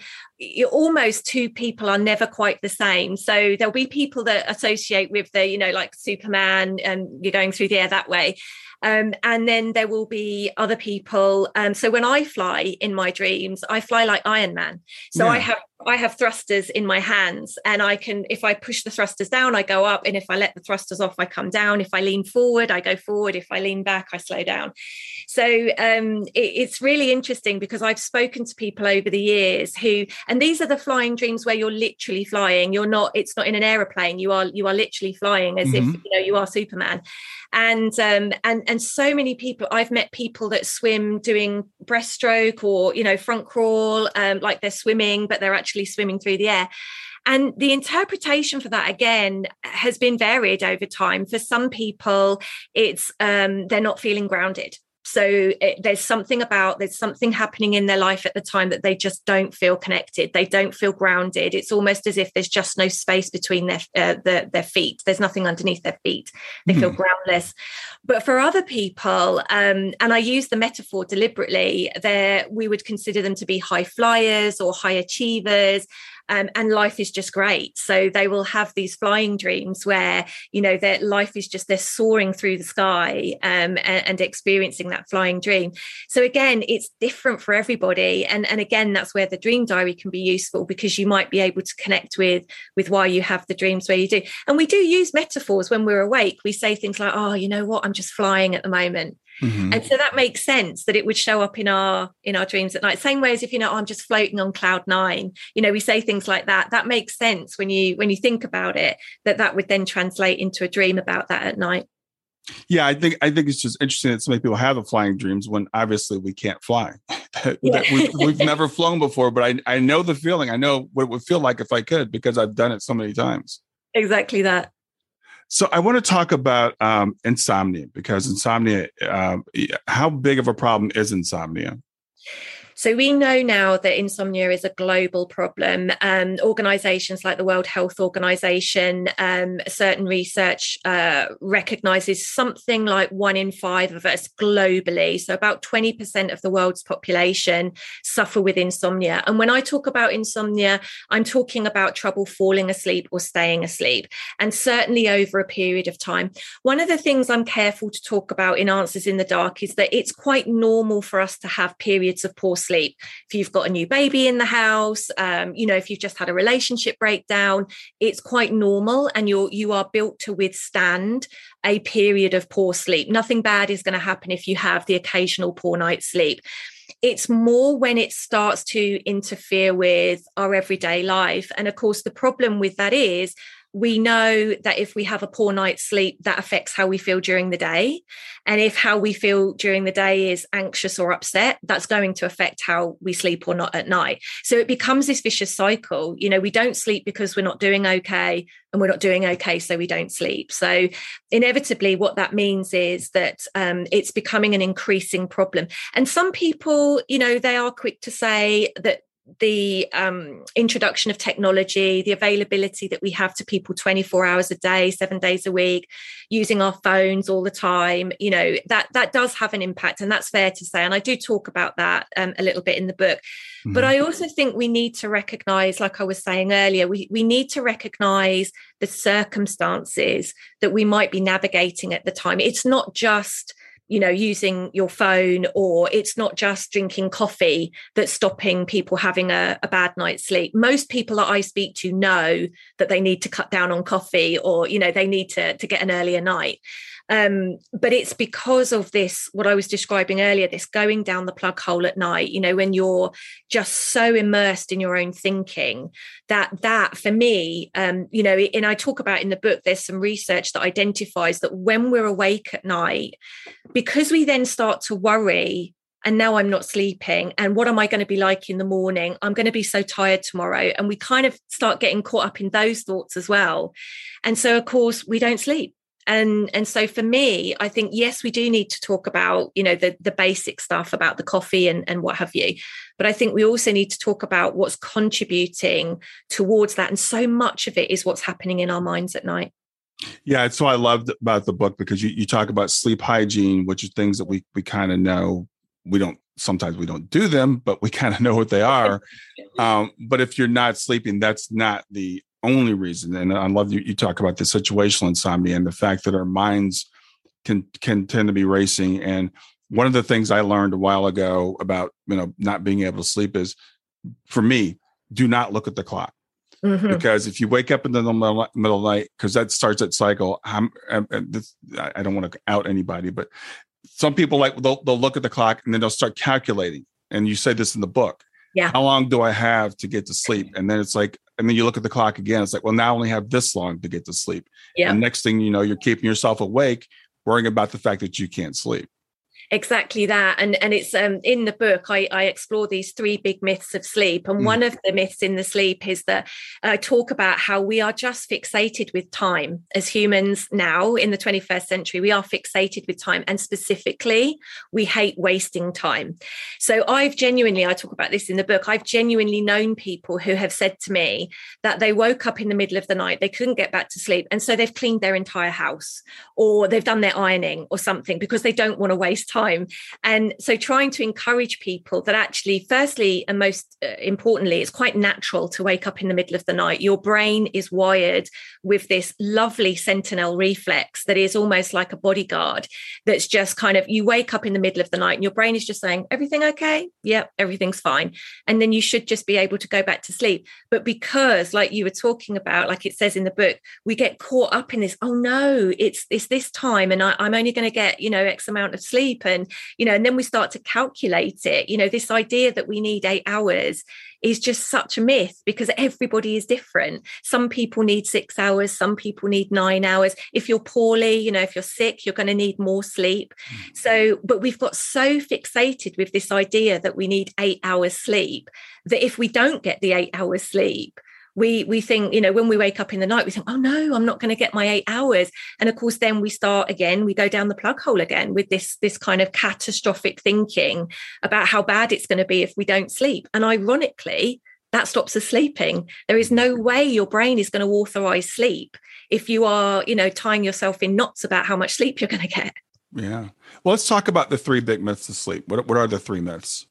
almost two people are never quite the same so there'll be people that associate with the you know like superman and you're going through the air that way um, and then there will be other people. Um, so when I fly in my dreams, I fly like Iron Man. So yeah. I have I have thrusters in my hands, and I can if I push the thrusters down, I go up, and if I let the thrusters off, I come down. If I lean forward, I go forward. If I lean back, I slow down. So um, it, it's really interesting because I've spoken to people over the years who, and these are the flying dreams where you're literally flying. You're not. It's not in an aeroplane. You are you are literally flying as mm-hmm. if you know you are Superman and um, and and so many people i've met people that swim doing breaststroke or you know front crawl um, like they're swimming but they're actually swimming through the air and the interpretation for that again has been varied over time for some people it's um, they're not feeling grounded so it, there's something about there's something happening in their life at the time that they just don't feel connected. They don't feel grounded. It's almost as if there's just no space between their uh, their, their feet. There's nothing underneath their feet. They mm. feel hmm. groundless. But for other people um, and i use the metaphor deliberately there we would consider them to be high flyers or high achievers um, and life is just great. So they will have these flying dreams where you know their life is just they're soaring through the sky um, and, and, experiencing that flying dream. So again, it's different for everybody, and and again that's where the dream diary can be useful because you might be able to connect with with why you have the dreams where you do. And we do use metaphors when we're awake. We say things like, "Oh, you know what? I'm just flying at the moment." Mm-hmm. And so that makes sense that it would show up in our in our dreams at night. Same way as if you know oh, I'm just floating on cloud nine. You know, we say things like that. That makes sense when you when you think about it. That that would then translate into a dream about that at night. Yeah, I think I think it's just interesting that so many people have the flying dreams when obviously we can't fly. [laughs] yeah. we've, we've, [laughs] never flown before, but I I know the feeling. I know what it would feel like if I could because I've done it so many times. Exactly that. So I want to talk about um, insomnia because insomnia. Uh, how big of a problem is insomnia? So we know now that insomnia is a global problem. Um, organizations like the World Health Organization, um, certain research uh, recognizes something like one in five of us globally. So about 20% of the world's population suffer with insomnia. And when I talk about insomnia, I'm talking about trouble falling asleep or staying asleep, and certainly over a period of time. One of the things I'm careful to talk about in Answers in the Dark is that it's quite normal for us to have periods of poor sleep. If you've got a new baby in the house, um, you know, if you've just had a relationship breakdown, it's quite normal, and you're you are built to withstand a period of poor sleep. Nothing bad is going to happen if you have the occasional poor night's sleep. It's more when it starts to interfere with our everyday life. And of course, the problem with that is we know that if we have a poor night's sleep, that affects how we feel during the day. And if how we feel during the day is anxious or upset, that's going to affect how we sleep or not at night. So it becomes this vicious cycle. You know, we don't sleep because we're not doing okay, and we're not doing okay, so we don't sleep. So inevitably, what that means is that um, it's becoming an increasing problem. And some people, you know, they are quick to say that the um, introduction of technology, the availability that we have to people 24 hours a day, seven days a week, using our phones all the time, you know, that that does have an impact, and that's fair to say. And I do talk about that um, a little bit in the book. Mm-hmm. But I also think we need to recognize, like I was saying earlier, we, we need to recognize the circumstances that we might be navigating at the time. It's not just you know using your phone or it's not just drinking coffee that's stopping people having a, a, bad night's sleep. Most people that i speak to know that they need to cut down on coffee or you know they need to to get an earlier night um, but it's because of this, what I was describing earlier, this going down the plug hole at night, you know, when you're just so immersed in your own thinking that that for me, um, you know, and I talk about in the book, there's some research that identifies that when we're awake at night, because we then start to worry and now I'm not sleeping. And what am I going to be like in the morning? I'm going to be so tired tomorrow. And we kind of start getting caught up in those thoughts as well. And so, of course, we don't sleep and and so for me i think yes we do need to talk about you know the the basic stuff about the coffee and and what have you. But i think we also need to talk about what's contributing towards that. And so much of it is what's happening in our minds at night. Yeah it's so i loved about the book because you, you talk about sleep hygiene which is things that we we kind of know. We don't sometimes we don't do them but we kind of [laughs] know what they are. [laughs] Um, but if you're not sleeping that's not the only reason. And I love you, you talk about the situational insomnia and the fact that our minds can can tend to be racing. And one of the things I learned a while ago about you know not being able to sleep is, for me, do not look at the clock. Mm-hmm. Because if you wake up in the middle, of the night, because that starts that cycle. I'm, I'm, this, I don't want to out anybody, but some people like they'll, they'll look at the clock and then they'll start calculating. And you say this in the book. Yeah. How long do I have to get to sleep? And then it's like and then you look at the clock again. It's like, well, now I only have this long to get to sleep. Yeah. And next thing you know, you're keeping yourself awake, worrying about the fact that you can't sleep exactly that and and it's um in the book i i explore these three big myths of sleep and mm. one of the myths in the sleep is that i talk about how we are just fixated with time as humans now in the 21st century we are fixated with time and specifically we hate wasting time so i've genuinely i talk about this in the book i've genuinely known people who have said to me that they woke up in the middle of the night they couldn't get back to sleep and so they've cleaned their entire house or they've done their ironing or something because they don't want to waste time time. And so trying to encourage people that actually, firstly, and most uh, importantly, it's quite natural to wake up in the middle of the night. Your brain is wired with this lovely sentinel reflex that is almost like a bodyguard that's just kind of, you wake up in the middle of the night and your brain is just saying, everything okay? Yep, everything's fine. And then you should just be able to go back to sleep. But because, like you were talking about, like it says in the book, we get caught up in this, oh no, it's it's this time and I, I'm only going to get, you know, X amount of sleep and you know and then we start to calculate it. You know this idea that we need eight hours is just such a myth because everybody is different. Some people need six hours some people need nine hours. If you're poorly you know if you're sick you're going to need more sleep. Mm. so but we've got so fixated with this idea that we need eight hours sleep that if we don't get the eight hours sleep we we think you know when we wake up in the night we think oh no i'm not going to get my eight hours. And of course then we start again we go down the plug hole again with this this kind of catastrophic thinking about how bad it's going to be if we don't sleep. And ironically that stops us sleeping. There is no way your brain is going to authorize sleep if you are you know tying yourself in knots about how much sleep you're going to get. Yeah. Well let's talk about the three big myths of sleep. What, what are the three myths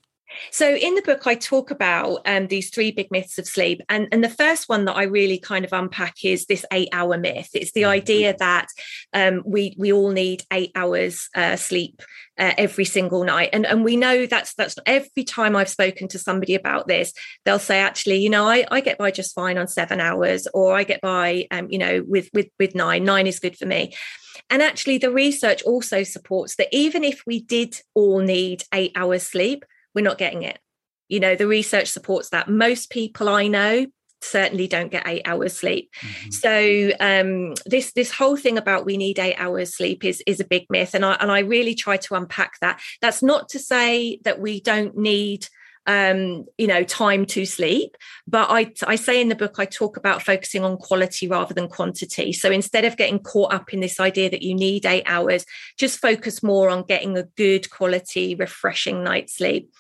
so in the book, I talk about um, these three big myths of sleep, and and the first one that I really kind of unpack is this eight-hour myth. It's the mm-hmm. idea that um, we we all need eight hours uh, sleep uh, every single night, and and we know that's that's every time I've spoken to somebody about this, they'll say actually, you know, I I get by just fine on seven hours, or I get by, um, you know, with with with nine. Nine is good for me. And actually, the research also supports that even if we did all need eight hours sleep, we're not getting it. You know, the research supports that. Most people I know certainly don't get eight hours sleep mm-hmm. so um, this this whole thing about we need eight hours sleep is is a big myth and i and i really try to unpack that that's not to say that we don't need um, you know, time to sleep. But I, I say in the book, I talk about focusing on quality rather than quantity. So instead of getting caught up in this idea that you need eight hours, just focus more on getting a good quality, refreshing night's sleep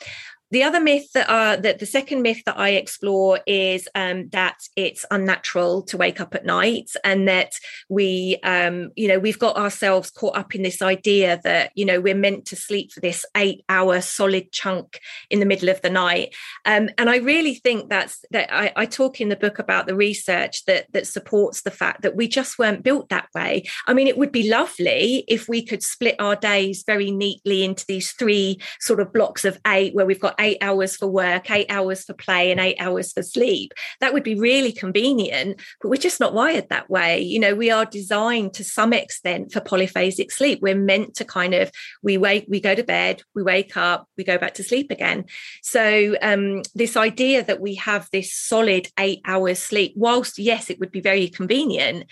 the other myth that uh, that the second myth that I explore is um, that it's unnatural to wake up at night, and that we, um, you know, we've got ourselves caught up in this idea that you know we're meant to sleep for this eight-hour solid chunk in the middle of the night. Um, and I really think that's that. I, I talk in the book about the research that that supports the fact that we just weren't built that way. I mean, it would be lovely if we could split our days very neatly into these three sort of blocks of eight, where we've got eight hours for work, eight hours for play, and eight hours for sleep. That would be really convenient, but we're just not wired that way. You know, we are designed to some extent for polyphasic sleep. We're meant to kind of we wake, we go to bed, we wake up, we go back to sleep again. So um, this idea that we have this solid eight hours sleep, whilst yes, it would be very convenient,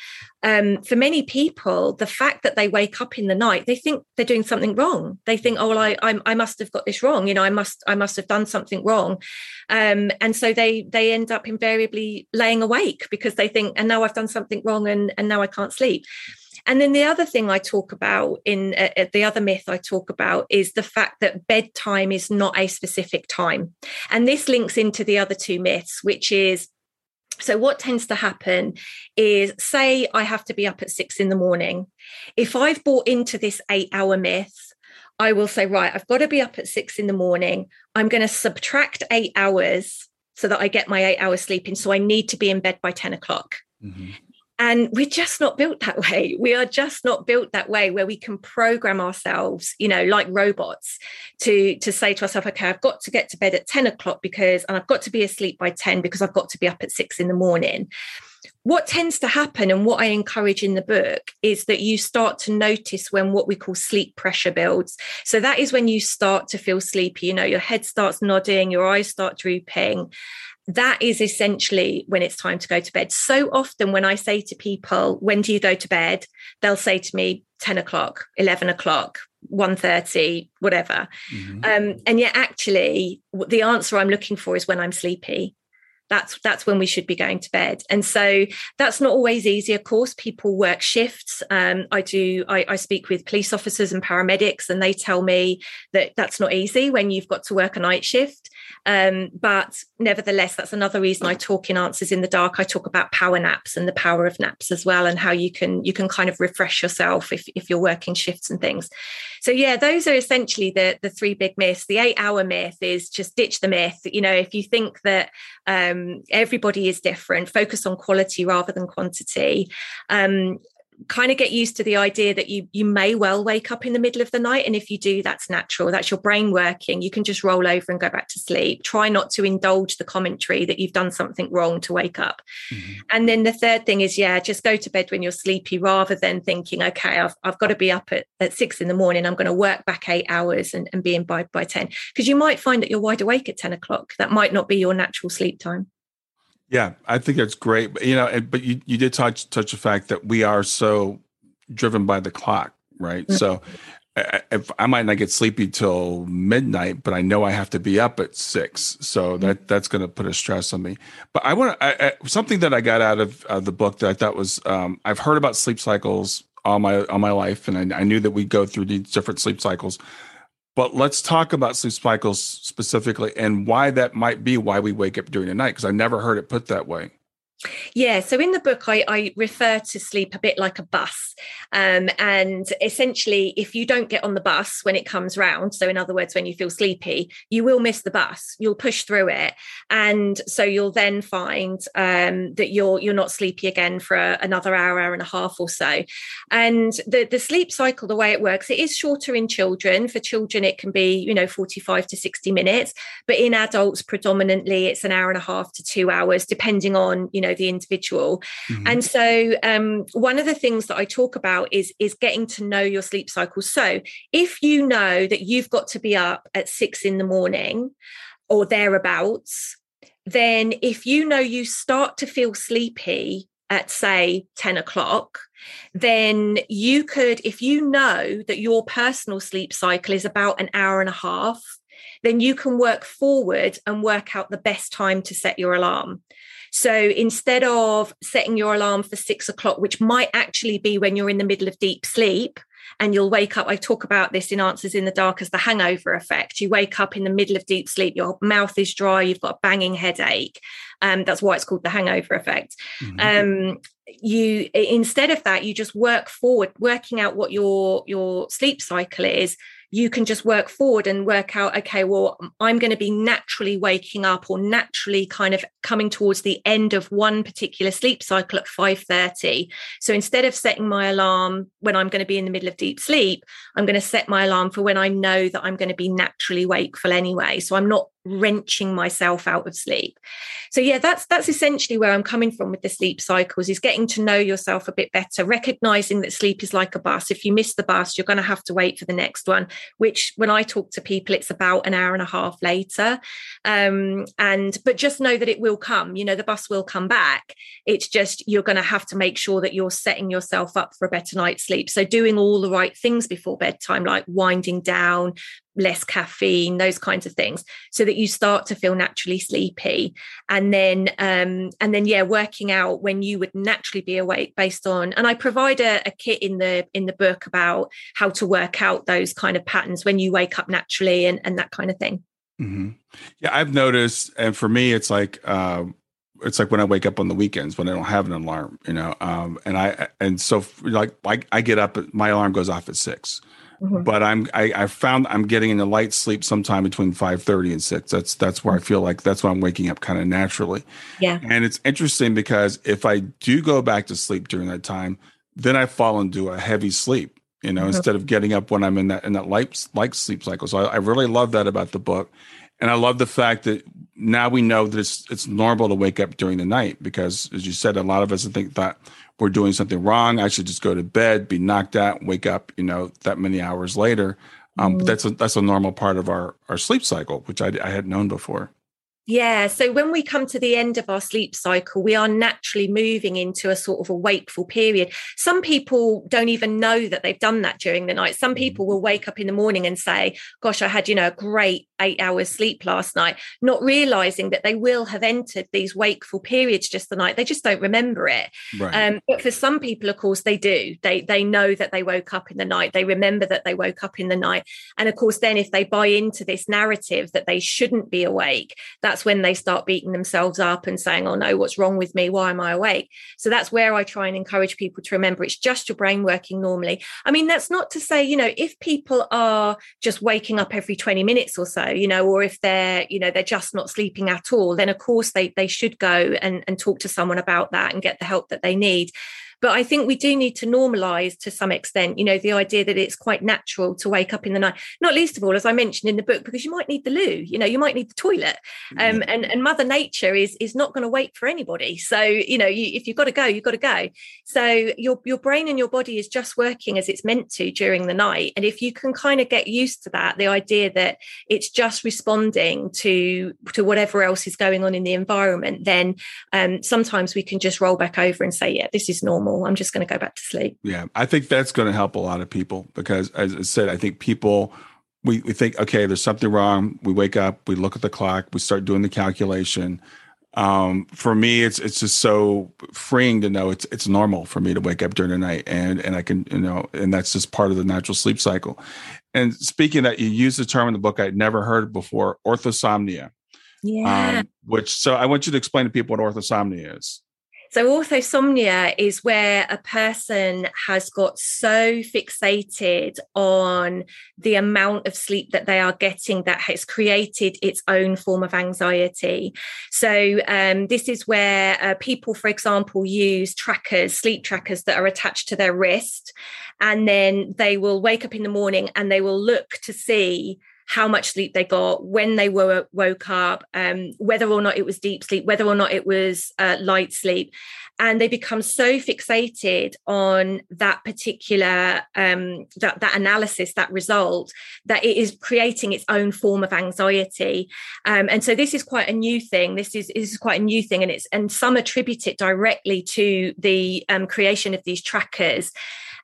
um, for many people, the fact that they wake up in the night, they think they're doing something wrong. They think, oh, well, I, I, I must have got this wrong. You know, I must, I must have done something wrong, um, and so they they end up invariably laying awake because they think, and now I've done something wrong, and and now I can't sleep. And then the other thing I talk about in uh, uh the other myth I talk about is the fact that bedtime is not a specific time, and this links into the other two myths, which is so, what tends to happen is, say, I have to be up at six in the morning. If I've bought into this eight hour myth, I will say, right, I've got to be up at six in the morning. I'm going to subtract eight hours so that I get my eight hours sleeping. So, I need to be in bed by 10 o'clock. Mm-hmm. And we're just not built that way. We are just not built that way where we can program ourselves, you know, like robots to, to say to ourselves, okay, I've got to get to bed at 10 o'clock because, and I've got to be asleep by 10 because I've got to be up at six in the morning. What tends to happen, and what I encourage in the book, is that you start to notice when what we call sleep pressure builds. So that is when you start to feel sleepy, you know, your head starts nodding, your eyes start drooping that is essentially when it's time to go to bed. So often, when I say to people, When do you go to bed? they'll say to me, 10 o'clock, 11 o'clock, 1.30, whatever. Mm-hmm. Um, and yet, actually, the answer I'm looking for is when I'm sleepy that's that's when we should be going to bed. And so that's not always easy of course. People work shifts. Um, i do I, I, speak with police officers and paramedics and they tell me that that's not easy when you've got to work a night shift um, but nevertheless that's another reason i talk in answers in the dark. I talk about power naps and the power of naps as well and how you can you can kind of refresh yourself if, if you're working shifts and things. So yeah those are essentially the the three big myths. The eight hour myth is just ditch the myth. You know if you think that um, everybody is different focus on quality rather than quantity. Um, kind of get used to the idea that you you may well wake up in the middle of the night and if you do that's natural that's your brain working. You can just roll over and go back to sleep. Try not to indulge the commentary that you've done something wrong to wake up. Mm-hmm. and then the third thing is yeah just go to bed when you're sleepy rather than thinking okay i've, I've got to be up at, at six in the morning i'm going to work back eight hours and, and be in bed by 10 because you might find that you're wide awake at 10 o'clock. That might not be your natural sleep time yeah, I think that's great. But you know, but you, you did touch touch the fact that we are so driven by the clock, right? Mm-hmm. So if I might not get sleepy till midnight, but I know I have to be up at six, so mm-hmm. that that's going to put a stress on me. But I want to something that I got out of uh, the book that I thought was um, I've heard about sleep cycles all my all my life, and I, I knew that we go through these different sleep cycles. But let's talk about sleep cycles specifically and why that might be why we wake up during the night, because I never heard it put that way. Yeah, so in the book, I, I, refer to sleep a bit like a bus. Um, and essentially, if you don't get on the bus when it comes round, so in other words, when you feel sleepy, you will miss the bus. You'll push through it, and so you'll then find um, that you're you're not sleepy again for a, another hour, hour and a half or so. And the the sleep cycle, the way it works, it is shorter in children. For children, it can be you know forty five to sixty minutes, but in adults, predominantly, it's an hour and a half to two hours, depending on you know know the individual. Mm-hmm. and so um, one of the things that i talk about is is getting to know your sleep cycle. So if you know that you've got to be up at six in the morning or thereabouts then if you know you start to feel sleepy at say 10 o'clock then you could if you know that your personal sleep cycle is about an hour and a half then you can work forward and work out the best time to set your alarm so instead of setting your alarm for six o'clock, which might actually be when you're in the middle of deep sleep, and you'll wake up. I talk about this in Answers in the Dark as the hangover effect. You wake up in the middle of deep sleep, your mouth is dry, you've got a banging headache. Um, that's why it's called the hangover effect. Mm-hmm. Um, you instead of that, you just work forward, working out what your your sleep cycle is you can just work forward and work out okay well i'm going to be naturally waking up or naturally kind of coming towards the end of one particular sleep cycle at 5:30 so instead of setting my alarm when i'm going to be in the middle of deep sleep i'm going to set my alarm for when i know that i'm going to be naturally wakeful anyway. So i'm not wrenching myself out of sleep. So yeah that's that's essentially where i'm coming from with the sleep cycles is getting to know yourself a bit better recognizing that sleep is like a bus. If you miss the bus you're going to have to wait for the next one which when i talk to people it's about an hour and a half later. Um, and but just know that it will come you know the bus will come back. It's just you're going to have to make sure that you're setting yourself up for a better night's sleep. So doing all the right things before bedtime like winding down less caffeine those kinds of things so that you start to feel naturally sleepy and then um and then yeah working out when you would naturally be awake based on and i provide a, a kit in the in the book about how to work out those kind of patterns when you wake up naturally and and that kind of thing mm-hmm. yeah i've noticed and for me it's like uh it's like when I wake up on the weekends when I don't have an alarm, you know. Um, and I and so like I, I get up, my alarm goes off at six, Mm-hmm. But I'm I, I found I'm getting into light sleep sometime between five thirty and six. That's that's where I feel like that's why I'm waking up kind of naturally. Yeah. And it's interesting because if I do go back to sleep during that time, then I fall into a heavy sleep. You know, mm-hmm. instead of getting up when I'm in that in that light light sleep cycle. So I, I really love that about the book, and I love the fact that now we know that it's it's normal to wake up during the night because, as you said, a lot of us think that we're doing something wrong. I should just go to bed, be knocked out, wake up, you know, that many hours later. Um, mm. But that's a, that's a normal part of our, our sleep cycle, which I, I had known before. Yeah. So when we come to the end of our sleep cycle, we are naturally moving into a sort of a wakeful period. Some people don't even know that they've done that during the night. Some people will wake up in the morning and say, Gosh, I had, you know, a great eight hours sleep last night, not realizing that they will have entered these wakeful periods just the night. They just don't remember it. Right. Um, but for some people, of course, they do. They they know that they woke up in the night. They remember that they woke up in the night. And of course, then if they buy into this narrative that they shouldn't be awake, that's when they start beating themselves up and saying, "Oh no, what's wrong with me? Why am I awake?" So that's where I try and encourage people to remember it's just your brain working normally. I mean, that's not to say, you know, if people are just waking up every 20 minutes or so you know or if they're you know they're just not sleeping at all then of course they they should go and and talk to someone about that and get the help that they need but i think we do need to normalize to some extent you know the idea that it's quite natural to wake up in the night. Not least of all as i mentioned in the book because you might need the loo you know you might need the toilet. Um, and and mother nature is is not going to wait for anybody. So you know you, if you've got to go you've got to go. So your your brain and your body is just working as it's meant to during the night. And if you can kind of get used to that the idea that it's just responding to to whatever else is going on in the environment then um, sometimes we can just roll back over and say yeah this is normal i'm just going to go back to sleep yeah i think that's going to help a lot of people because as i said i think people we, we think okay there's something wrong we wake up we look at the clock we start doing the calculation um, for me it's it's just so freeing to know it's it's normal for me to wake up during the night and and I can you know and that's just part of the natural sleep cycle. And speaking that you use the term in the book I'd never heard before, orthosomnia. Yeah. Um, which so I want you to explain to people what orthosomnia is. So, orthosomnia is where a person has got so fixated on the amount of sleep that they are getting that has created its own form of anxiety. So, um, this is where uh, people, for example, use trackers, sleep trackers that are attached to their wrist, and then they will wake up in the morning and they will look to see how much sleep they got, when they were woke up, um, whether or not it was deep sleep, whether or not it was uh, light sleep, and they become so fixated on that particular um, that that analysis, that result, that it is creating its own form of anxiety. Um, and so this is quite a new thing. This is, this is quite a new thing, and it's and some attribute it directly to the um, creation of these trackers.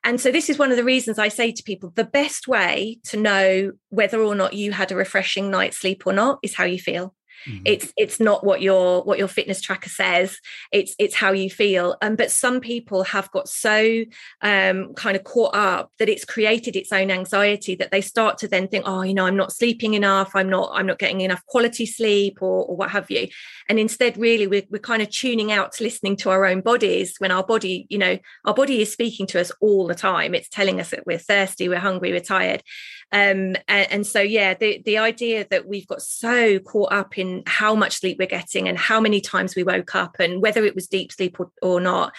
And so, this is one of the reasons I say to people the best way to know whether or not you had a refreshing night's sleep or not is how you feel. Mm-hmm. It's it's not what your what your fitness tracker says. It's it's how you feel. Um, but some people have got so um, kind of caught up that it's created its own anxiety that they start to then think, oh, you know, I'm not sleeping enough. I'm not I'm not getting enough quality sleep or, or what have you. And instead, really, we're we're kind of tuning out to listening to our own bodies when our body, you know, our body is speaking to us all the time. It's telling us that we're thirsty, we're hungry, we're tired. Um, and, and so yeah, the the idea that we've got so caught up in how much sleep we're getting and how many times we woke up and whether it was deep sleep or, or not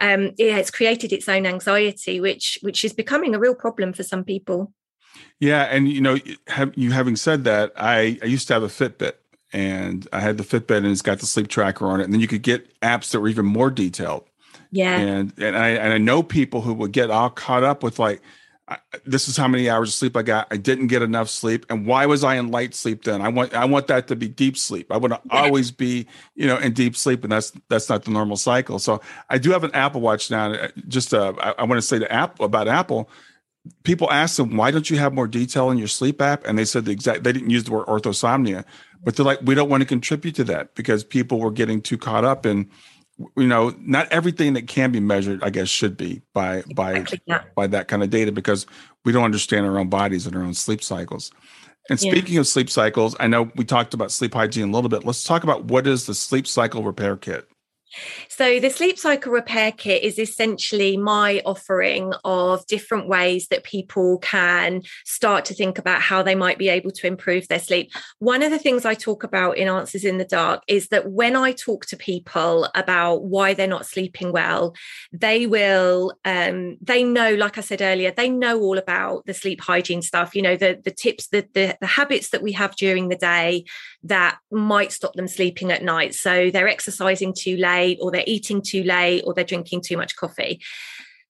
um, yeah it's created its own anxiety which which is becoming a real problem for some people. Yeah and you know have, you having said that i i used to have a fitbit and i had the fitbit and it's got the sleep tracker on it and then you could get apps that were even more detailed. Yeah. And and i and i know people who would get all caught up with like this is how many hours of sleep I got. I didn't get enough sleep, and why was I in light sleep then? I want I want that to be deep sleep. I want to always be you know in deep sleep, and that's that's not the normal cycle. So I do have an Apple Watch now. Uh, just uh, I, I want to say to Apple about Apple. People ask them why don't you have more detail in your sleep app, and they said the exact. They didn't use the word orthosomnia, but they're like we don't want to contribute to that because people were getting too caught up in you know not everything that can be measured i guess should be by by by that kind of data because we don't understand our own bodies and our own sleep cycles. And speaking yeah. of sleep cycles i know we talked about sleep hygiene a little bit. Let's talk about what is the sleep cycle repair kit so, the Sleep Cycle Repair Kit is essentially my offering of different ways that people can start to think about how they might be able to improve their sleep. One of the things I talk about in Answers in the Dark is that when I talk to people about why they're not sleeping well, they will, um, they know, like I said earlier, they know all about the sleep hygiene stuff, you know, the, the tips, the, the, the habits that we have during the day that might stop them sleeping at night. So, they're exercising too late or they're eating too late or they're drinking too much coffee.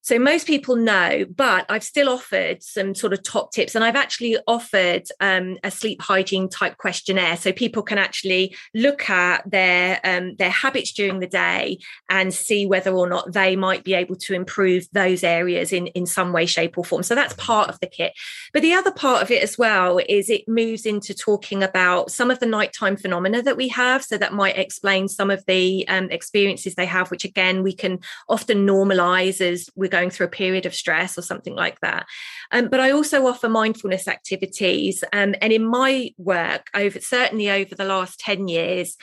So most people know, but I've still offered some sort of top tips, and I've actually offered um, a sleep hygiene type questionnaire, so people can actually look at their um, their habits during the day and see whether or not they might be able to improve those areas in in some way, shape, or form. So that's part of the kit. But the other part of it as well is it moves into talking about some of the nighttime phenomena that we have, so that might explain some of the um, experiences they have, which again we can often normalize as we going through a period of stress or something like that. Um, but I also offer mindfulness activities. Um, and in my work, over certainly over the last 10 years,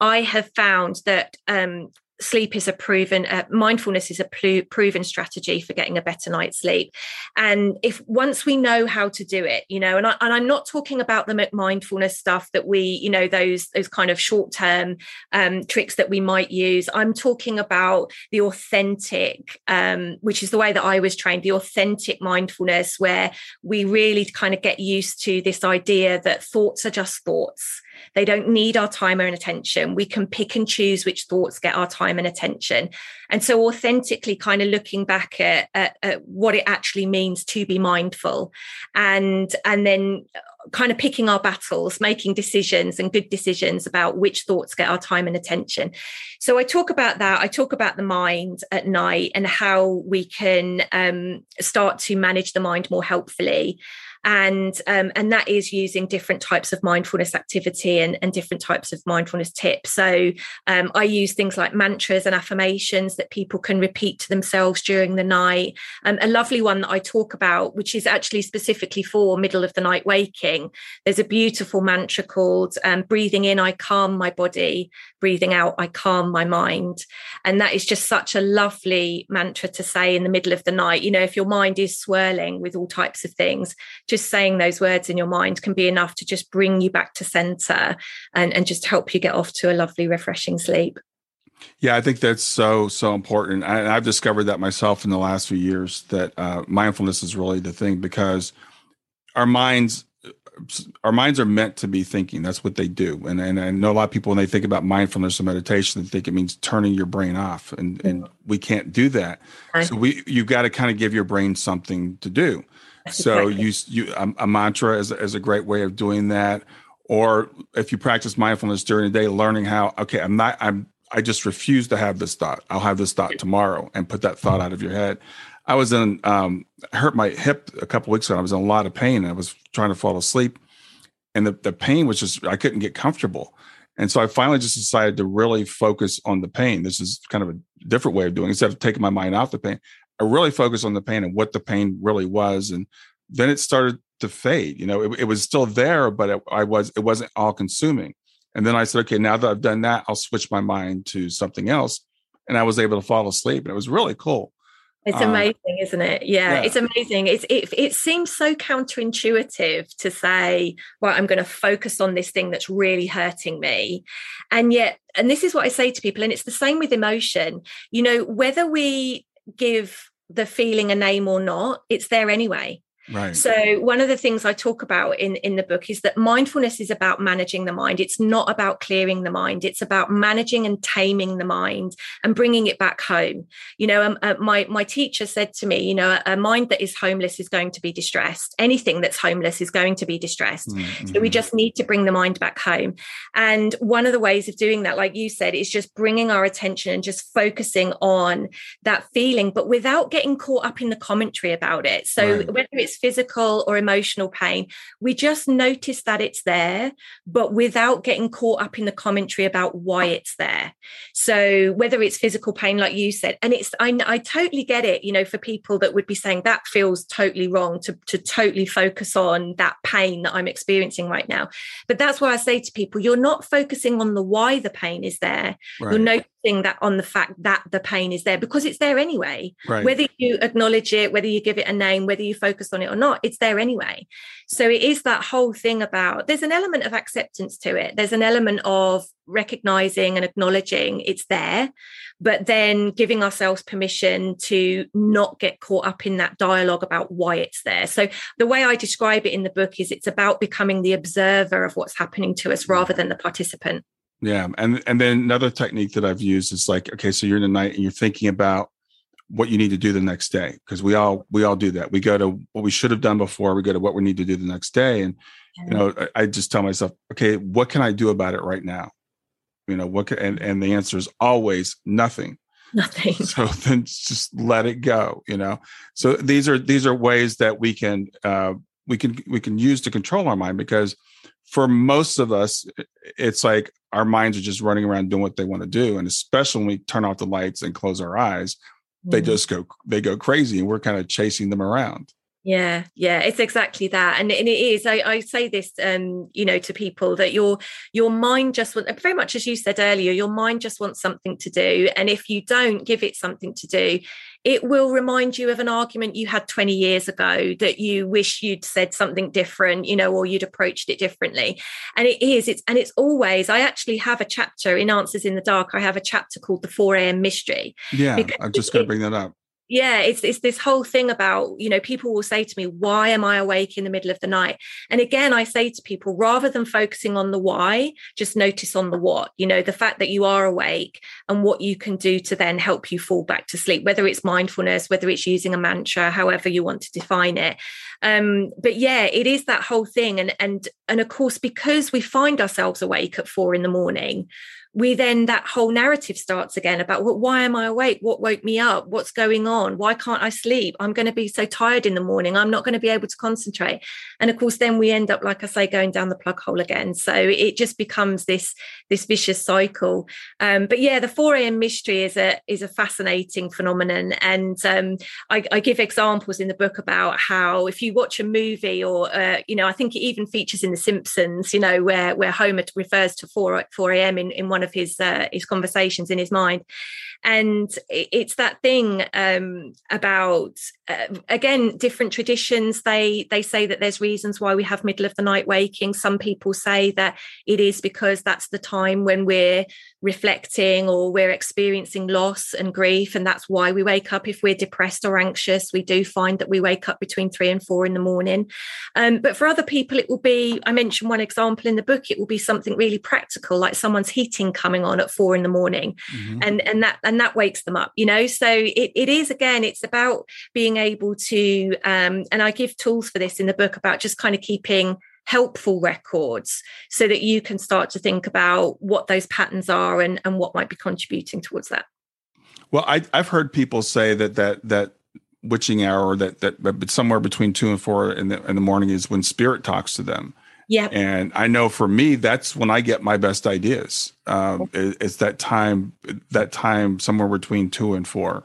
I have found that um, sleep is a proven uh, mindfulness is a pl- proven strategy for getting a better night's sleep. And if once we know how to do it you know and, I, and i'm not talking about the mindfulness stuff that we you know those those kind of short term um, tricks that we might use. I'm talking about the authentic um, which is the way that i was trained the authentic mindfulness where we really kind of get used to this idea that thoughts are just thoughts. They don't need our time and attention. We can pick and choose which thoughts get our time and attention. And so, authentically, kind of looking back at, at, at what it actually means to be mindful, and and then kind of picking our battles, making decisions and good decisions about which thoughts get our time and attention. So I talk about that. I talk about the mind at night and how we can um, start to manage the mind more helpfully and um, and that is using different types of mindfulness activity and, and different types of mindfulness tips. So um, i use things like mantras and affirmations that people can repeat to themselves during the night. Um, a lovely one that i talk about which is actually specifically for middle of the night waking there's a beautiful mantra called um, breathing in i calm my body. Breathing out i calm my mind. And that is just such a lovely mantra to say in the middle of the night. You know if your mind is swirling with all types of things just saying those words in your mind can be enough to just bring you back to center and, and just help you get off to a lovely, refreshing sleep. Yeah, I think that's so so important. And I, have discovered that myself in the last few years that uh, mindfulness is really the thing because our minds our minds are meant to be thinking. That's what they do. And, and I know a lot of people when they think about mindfulness and meditation, they think it means turning your brain off, and and we can't do that. So we you've got to kind of give your brain something to do. [laughs] So you you a, a mantra is is a great way of doing that. Or if you practice mindfulness during the day, learning how okay, I'm not I'm I just refuse to have this thought. I'll have this thought tomorrow, and put that thought out of your head. I was in um, I hurt my hip a couple weeks ago. I was in a lot of pain. I was trying to fall asleep, and the the pain was just I couldn't get comfortable. And so I finally just decided to really focus on the pain. This is kind of a different way of doing it. Instead of taking my mind off the pain, I really focused on the pain and what the pain really was, and then it started to fade. You know, it, it was still there, but it, I was it wasn't all consuming. And then I said, okay, now that I've done that, I'll switch my mind to something else, and I was able to fall asleep, and it was really cool. It's um, amazing, um, isn't it? Yeah, yeah, it's amazing. It's it it seems so counterintuitive to say, well, I'm going to focus on this thing that's really hurting me. And yet, and this is what I say to people, and it's the same with emotion. You know, whether we give the feeling a name or not, it's there anyway. Right. So one of the things I talk about in in the book is that mindfulness is about managing the mind. It's not about clearing the mind. It's about managing and taming the mind and bringing it back home. You know, um, uh, my my teacher said to me, you know, a, a, mind that is homeless is going to be distressed. Anything that's homeless is going to be distressed. Mm-hmm. So we just need to bring the mind back home. And one of the ways of doing that, like you said, is just bringing our attention and just focusing on that feeling, but without getting caught up in the commentary about it. So right. whether it's physical or emotional pain, we just notice that it's there, but without getting caught up in the commentary about why it's there. So whether it's physical pain, like you said, and it's I, I totally get it, you know, for people that would be saying that feels totally wrong to, to totally focus on that pain that I'm experiencing right now. But that's why I say to people, you're not focusing on the why the pain is there. Right. You're noticing that on the fact that the pain is there because it's there anyway. Right. Whether you acknowledge it, whether you give it a name, whether you focus on it or not, it's there anyway. So it is that whole thing about there's an element of acceptance to it. There's an element of recognizing and acknowledging it's there, but then giving ourselves permission to not get caught up in that dialogue about why it's there. So the way I describe it in the book is it's about becoming the observer of what's happening to us rather than the participant. Yeah. And and then another technique that I've used is like, okay, so you're in the night and you're thinking about what you need to do the next day because we all we all do that. We go to what we should have done before we go to what we need to do the next day and you know I, I just tell myself okay what can i do about it right now? You know what can, and and the answer is always nothing. Nothing. So [laughs] then just let it go you know? So these are these are ways that we can uh we can we can use to control our mind because for most of us it's like our minds are just running around doing what they want to do and especially when we turn off the lights and close our eyes they mm-hmm. just go they go crazy and we're kind of chasing them around Yeah, yeah, it's exactly that, and, and it is. I, I say this, um, you know, to people that your your mind just wants, very much as you said earlier, your mind just wants something to do, and if you don't give it something to do, it will remind you of an argument you had 20 years ago that you wish you'd said something different, you know, or you'd approached it differently. And it is, it's and it's always. I actually have a chapter in Answers in the Dark. I have a chapter called the 4 a.m. mystery. Yeah, I'm just going to bring that up yeah it's it's this whole thing about you know people will say to me why am i awake in the middle of the night? And again i say to people rather than focusing on the why just notice on the what you know the fact that you are awake and what you can do to then help you fall back to sleep whether it's mindfulness whether it's using a mantra however you want to define it. Um but yeah it is that whole thing. And and and of course because we find ourselves awake at four in the morning we then that whole narrative starts again about well, why am I awake? What woke me up? What's going on? Why can't I sleep? I'm going to be so tired in the morning. I'm not going to be able to concentrate. And of course, then we end up, like I say, going down the plug hole again. So it just becomes this this vicious cycle. Um, but yeah, the 4 a.m. mystery is a is a fascinating phenomenon, and um, I, I, give examples in the book about how if you watch a movie, or uh, you know, I think it even features in The Simpsons, you know, where where Homer refers to 4 4 a.m. in in one of his uh, his conversations in his mind and it's that thing um, about uh, again different traditions. They they say that there's reasons why we have middle of the night waking. Some people say that it is because that's the time when we're reflecting or we're experiencing loss and grief and that's why we wake up. If we're depressed or anxious we do find that we wake up between three and four in the morning. Um, but for other people it will be i mentioned one example in the book it will be something really practical like someone's heating coming on at four in the morning. Mm-hmm. and and that and that wakes them up you know? So it, it is again it's about being able to um, and i give tools for this in the book about just kind of keeping helpful records so that you can start to think about what those patterns are and, and what might be contributing towards that. Well I, i've heard people say that that that witching hour that that, somewhere between two and four in the in the morning is when spirit talks to them yeah. And I know for me, that's when I get my best ideas. Um, it's that time, that time somewhere between two and four.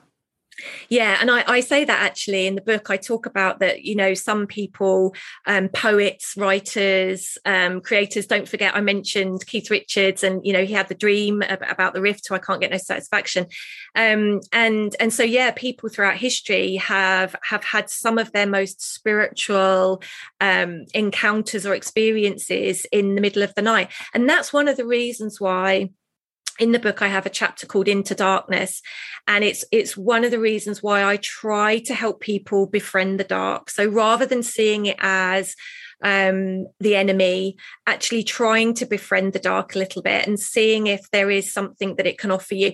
Yeah, and I, I, say that actually in the book. I talk about that, you know, some people, um, poets, writers, um, creators, don't forget, I mentioned Keith Richards, and, you know, he had the dream about the riff, so I can't get no satisfaction. Um, and and so yeah, people throughout history have have had some of their most spiritual um, encounters or experiences in the middle of the night. And that's one of the reasons why in the book i have a chapter called into darkness and it's it's one of the reasons why i try to help people befriend the dark. So rather than seeing it as um, the enemy actually trying to befriend the dark a little bit and seeing if there is something that it can offer you.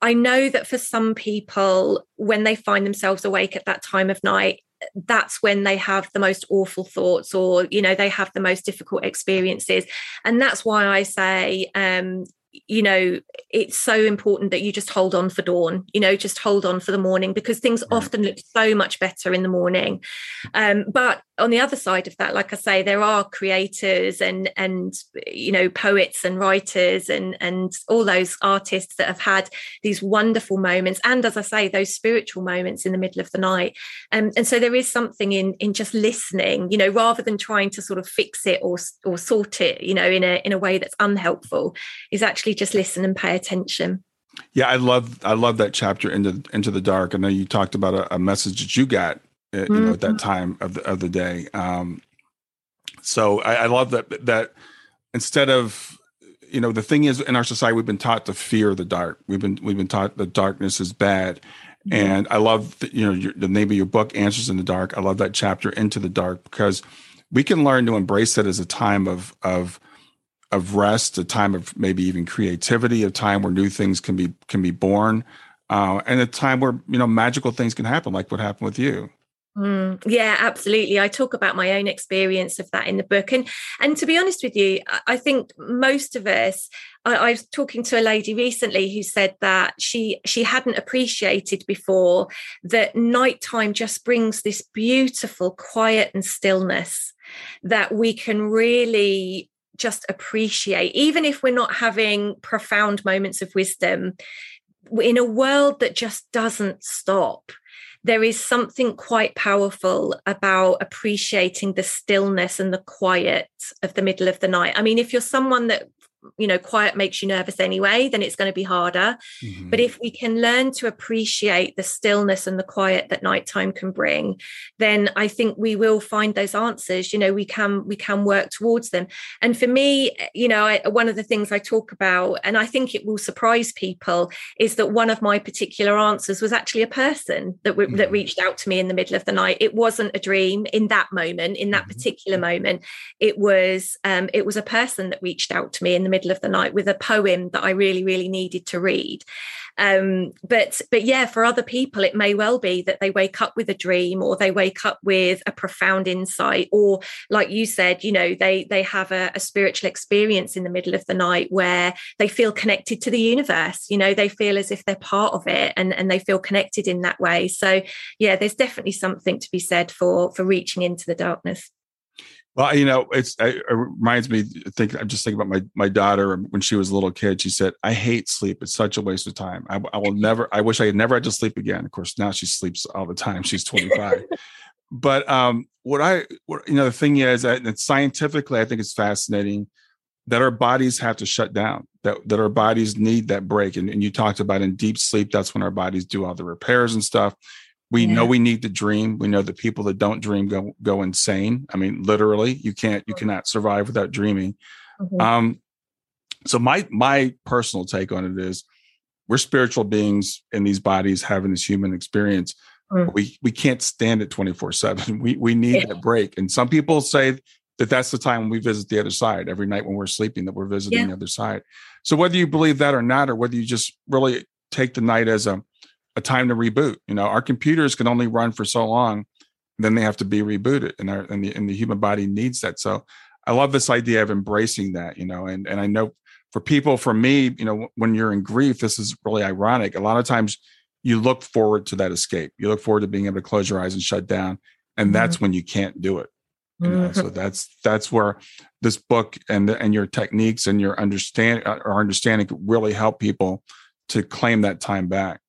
I know that for some people when they find themselves awake at that time of night that's when they have the most awful thoughts or you know they have the most difficult experiences. And that's why i say um, you know it's so important that you just hold on for dawn you know just hold on for the morning because things often look so much better in the morning. Um, but on the other side of that like i say there are creators and and you know poets and writers and and all those artists that have had these wonderful moments and as i say those spiritual moments in the middle of the night. Um, and so there is something in in just listening you know rather than trying to sort of fix it or or sort it you know in a in a way that's unhelpful is actually just listen and pay attention. Yeah i love i love that chapter into into the dark. I know you talked about a, a message that you got uh, you know, at that mm-hmm. time of the of the day. Um, so I, I love that that instead of you know the thing is in our society we've been taught to fear the dark. We've been we've been taught that darkness is bad. Mm-hmm. And I love the, you know your, the name of your book, Answers in the Dark. I love that chapter into the dark because we can learn to embrace it as a time of of of rest, a time of maybe even creativity, a time where new things can be can be born, uh, and a time where you know magical things can happen, like what happened with you. Mm, yeah, absolutely. I talk about my own experience of that in the book, and and to be honest with you, I think most of us. I, I, was talking to a lady recently who said that she she hadn't appreciated before that nighttime just brings this beautiful quiet and stillness that we can really just appreciate, even if we're not having profound moments of wisdom. In a world that just doesn't stop, there is something quite powerful about appreciating the stillness and the quiet of the middle of the night. I mean, if you're someone that you know quiet makes you nervous anyway then it's going to be harder mm-hmm. but if we can learn to appreciate the stillness and the quiet that nighttime can bring then i think we will find those answers you know we can we can work towards them and for me you know I, one of the things i talk about and i think it will surprise people is that one of my particular answers was actually a person that mm-hmm. that reached out to me in the middle of the night it wasn't a dream in that moment in that mm-hmm. particular moment it was um, it was a person that reached out to me in the middle of the night with a poem that I really, really needed to read. Um, but but yeah, for other people, it may well be that they wake up with a dream or they wake up with a profound insight, or like you said, you know, they they have a, a spiritual experience in the middle of the night where they feel connected to the universe. You know, they feel as if they're part of it and, and they feel connected in that way. So yeah, there's definitely something to be said for for reaching into the darkness. Well, you know, it's it reminds me. Think I'm just thinking about my my daughter when she was a little kid. She said, "I hate sleep. It's such a waste of time. I, I will never. I wish I had never had to sleep again." Of course, now she sleeps all the time. She's 25. [laughs] but um, what I, what, you know, the thing is that scientifically, I think it's fascinating that our bodies have to shut down. That that our bodies need that break. And, and you talked about in deep sleep, that's when our bodies do all the repairs and stuff we yeah. know we need to dream we know that people that don't dream go go insane i mean literally you can't you cannot survive without dreaming mm-hmm. um so my my personal take on it is we're spiritual beings in these bodies having this human experience mm. we we can't stand it 24 7 [laughs] we we need yeah. that break and some people say that that's the time when we visit the other side every night when we're sleeping that we're visiting yeah. the other side so whether you believe that or not or whether you just really take the night as a a time to reboot. You know, our computers can only run for so long, then they have to be rebooted, and our and the and the human body needs that. So I love this idea of embracing that. You know, and and I know for people, for me, you know, when you're in grief, this is really ironic. A lot of times you look forward to that escape. You look forward to being able to close your eyes and shut down, and mm-hmm. that's when you can't do it. You know, mm-hmm. so that's that's where this book and and your techniques and your understand uh, or understanding really help people to claim that time back.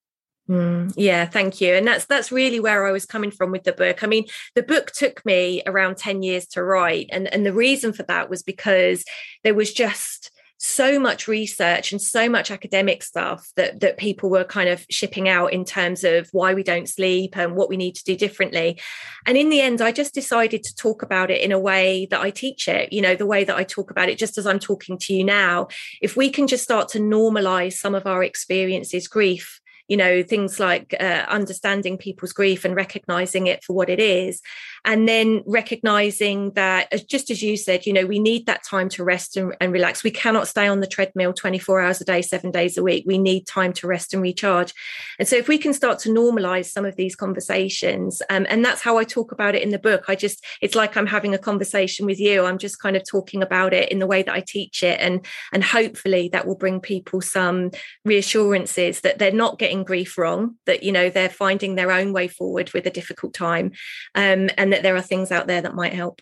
Mm, yeah, thank you. And that's that's really where I was coming from with the book. I mean, the book took me around 10 years to write. And, and the reason for that was because there was just so much research and so much academic stuff that that people were kind of shipping out in terms of why we don't sleep and what we need to do differently and in the end i just decided to talk about it in a way that i teach it you know the way that i talk about it just as i'm talking to you now if we can just start to normalize some of our experiences grief you know things like uh, understanding people's grief and recognizing it for what it is and then recognizing that just as you said you know we need that time to rest and, and, relax. We cannot stay on the treadmill 24 hours a day seven days a week. We need time to rest and recharge. And so if we can start to normalize some of these conversations um, and that's how i talk about it in the book. I just it's like i'm having a conversation with you. I'm just kind of talking about it in the way that i teach it. And and hopefully that will bring people some reassurances that they're not getting grief wrong that you know they're finding their own way forward with a difficult time. Um, and that there are things out there that might help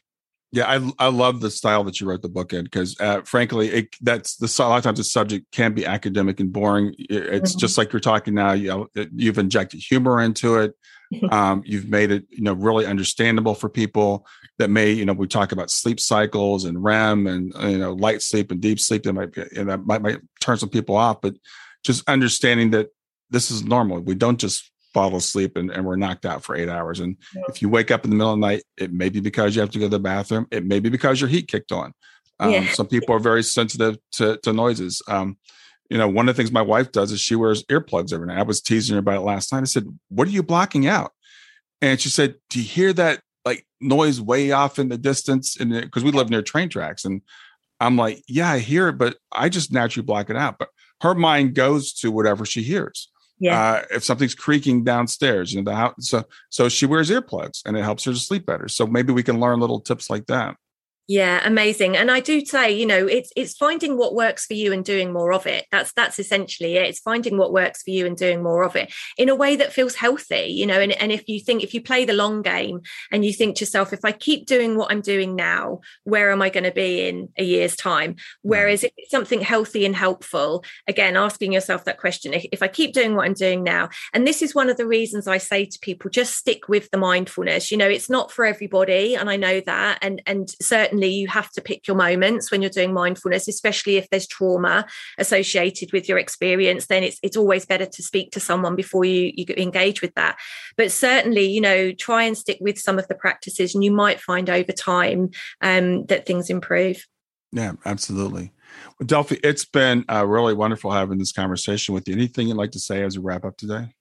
yeah, I I love the style that you wrote the book in because, uh, frankly, it, that's the a lot of times the subject can be academic and boring. It's mm-hmm. just like you're talking now. You know, you've injected humor into it. [laughs] Um, you've made it, you know, really understandable for people that may, you know, we talk about sleep cycles and REM and you know light sleep and deep sleep. That might be, and that might might turn some people off, but just understanding that this is normal. We don't just fall asleep and, and we're knocked out for eight hours. And yeah. if you wake up in the middle of the night, it may be because you have to go to the bathroom. It may be because your heat kicked on. Um, yeah. Some people are very sensitive to, to noises. Um, you know, one of the things my wife does is she wears earplugs every night. I was teasing her about it last night. I said, "What are you blocking out?" And she said, "Do you hear that like noise way off in the distance?" And because we live near train tracks, and I'm like, "Yeah, I hear it, but I just naturally block it out." But her mind goes to whatever she hears yeah. Uh, if something's creaking downstairs, you know, the house, so so she wears earplugs and it helps her to sleep better. So maybe we can learn little tips like that. Yeah, amazing. And I do say, you know, it's it's finding what works for you and doing more of it. That's that's essentially it. It's finding what works for you and doing more of it in a way that feels healthy, you know. And, and if you think if you play the long game and you think to yourself, if I keep doing what I'm doing now, where am I going to be in a year's time? Mm. Whereas if it's something healthy and helpful, again, asking yourself that question, if, if I keep doing what I'm doing now, and this is one of the reasons I say to people, just stick with the mindfulness. You know, it's not for everybody, and I know that, and and certainly certainly you have to pick your moments when you're doing mindfulness, especially if there's trauma associated with your experience. Then it's it's always better to speak to someone before you you engage with that. But certainly, you know, try and stick with some of the practices, and you might find over time um, that things improve. Yeah, absolutely. Well, Delphi, it's been uh, really wonderful having this conversation with you. Anything you'd like to say as we wrap up today?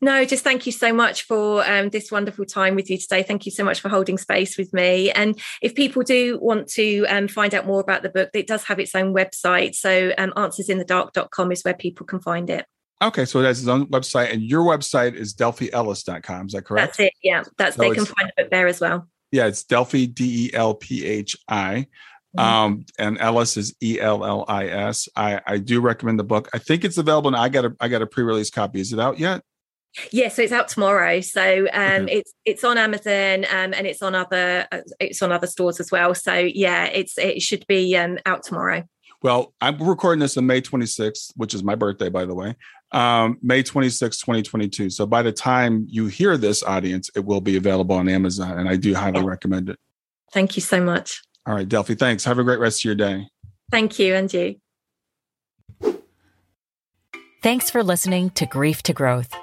No, just thank you so much for um, this wonderful time with you today. Thank you so much for holding space with me. And if people do want to um, find out more about the book, it does have its own website. So um, answersinthedark.com is where people can find it. Okay, so it has its own website, and your website is delphiellis.com. Is that correct? That's it. Yeah, that's so they can find the book there as well. Yeah, it's Delphi D E L P H I. Mm-hmm. Um, and Ellis is E L L I S. I I do recommend the book. I think it's available, and I got a I got a pre release copy. Is it out yet? Yeah, so it's out tomorrow. So um, okay. it's it's on Amazon um, and it's on other uh, it's on other stores as well. So yeah, it's it should be um, out tomorrow. Well, I'm recording this on May 26th, which is my birthday, by the way. Um, May 26, 2022. So by the time you hear this audience, it will be available on Amazon, and I do highly yeah. recommend it. Thank you so much. All right, Delphi. Thanks. Have a great rest of your day. Thank you, and you. Thanks for listening to Grief to Growth.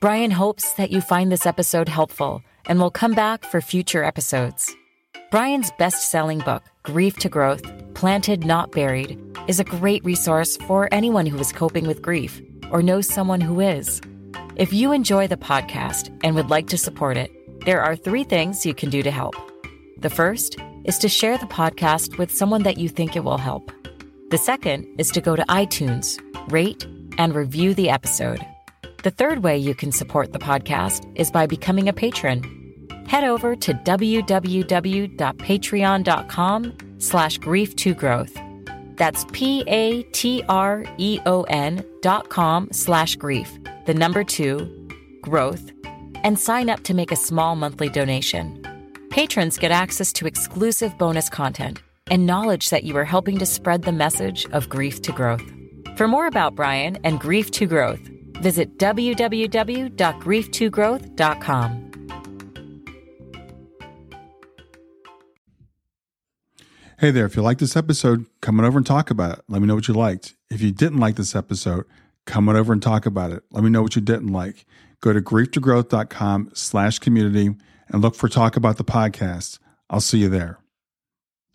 Brian hopes that you find this episode helpful and will come back for future episodes. Brian's best selling book, Grief to Growth Planted Not Buried, is a great resource for anyone who is coping with grief or knows someone who is. If you enjoy the podcast and would like to support it, there are three things you can do to help. The first is to share the podcast with someone that you think it will help. The second is to go to iTunes, rate, and review the episode. The third way you can support the podcast is by becoming a patron. Head over to www.patreon.com slash grief to growth. That's P-A-T-R-E-O-N dot com slash grief, the number two, growth, and sign up to make a small monthly donation. Patrons get access to exclusive bonus content and knowledge that you are helping to spread the message of grief to growth. For more about Brian and Grief to Growth, Visit www.grief2growth.com. Hey there, if you like this episode, come on over and talk about it. Let me know what you liked. If you didn't like this episode, come on over and talk about it. Let me know what you didn't like. Go to grief2growth.com slash community and look for Talk About the Podcast. I'll see you there.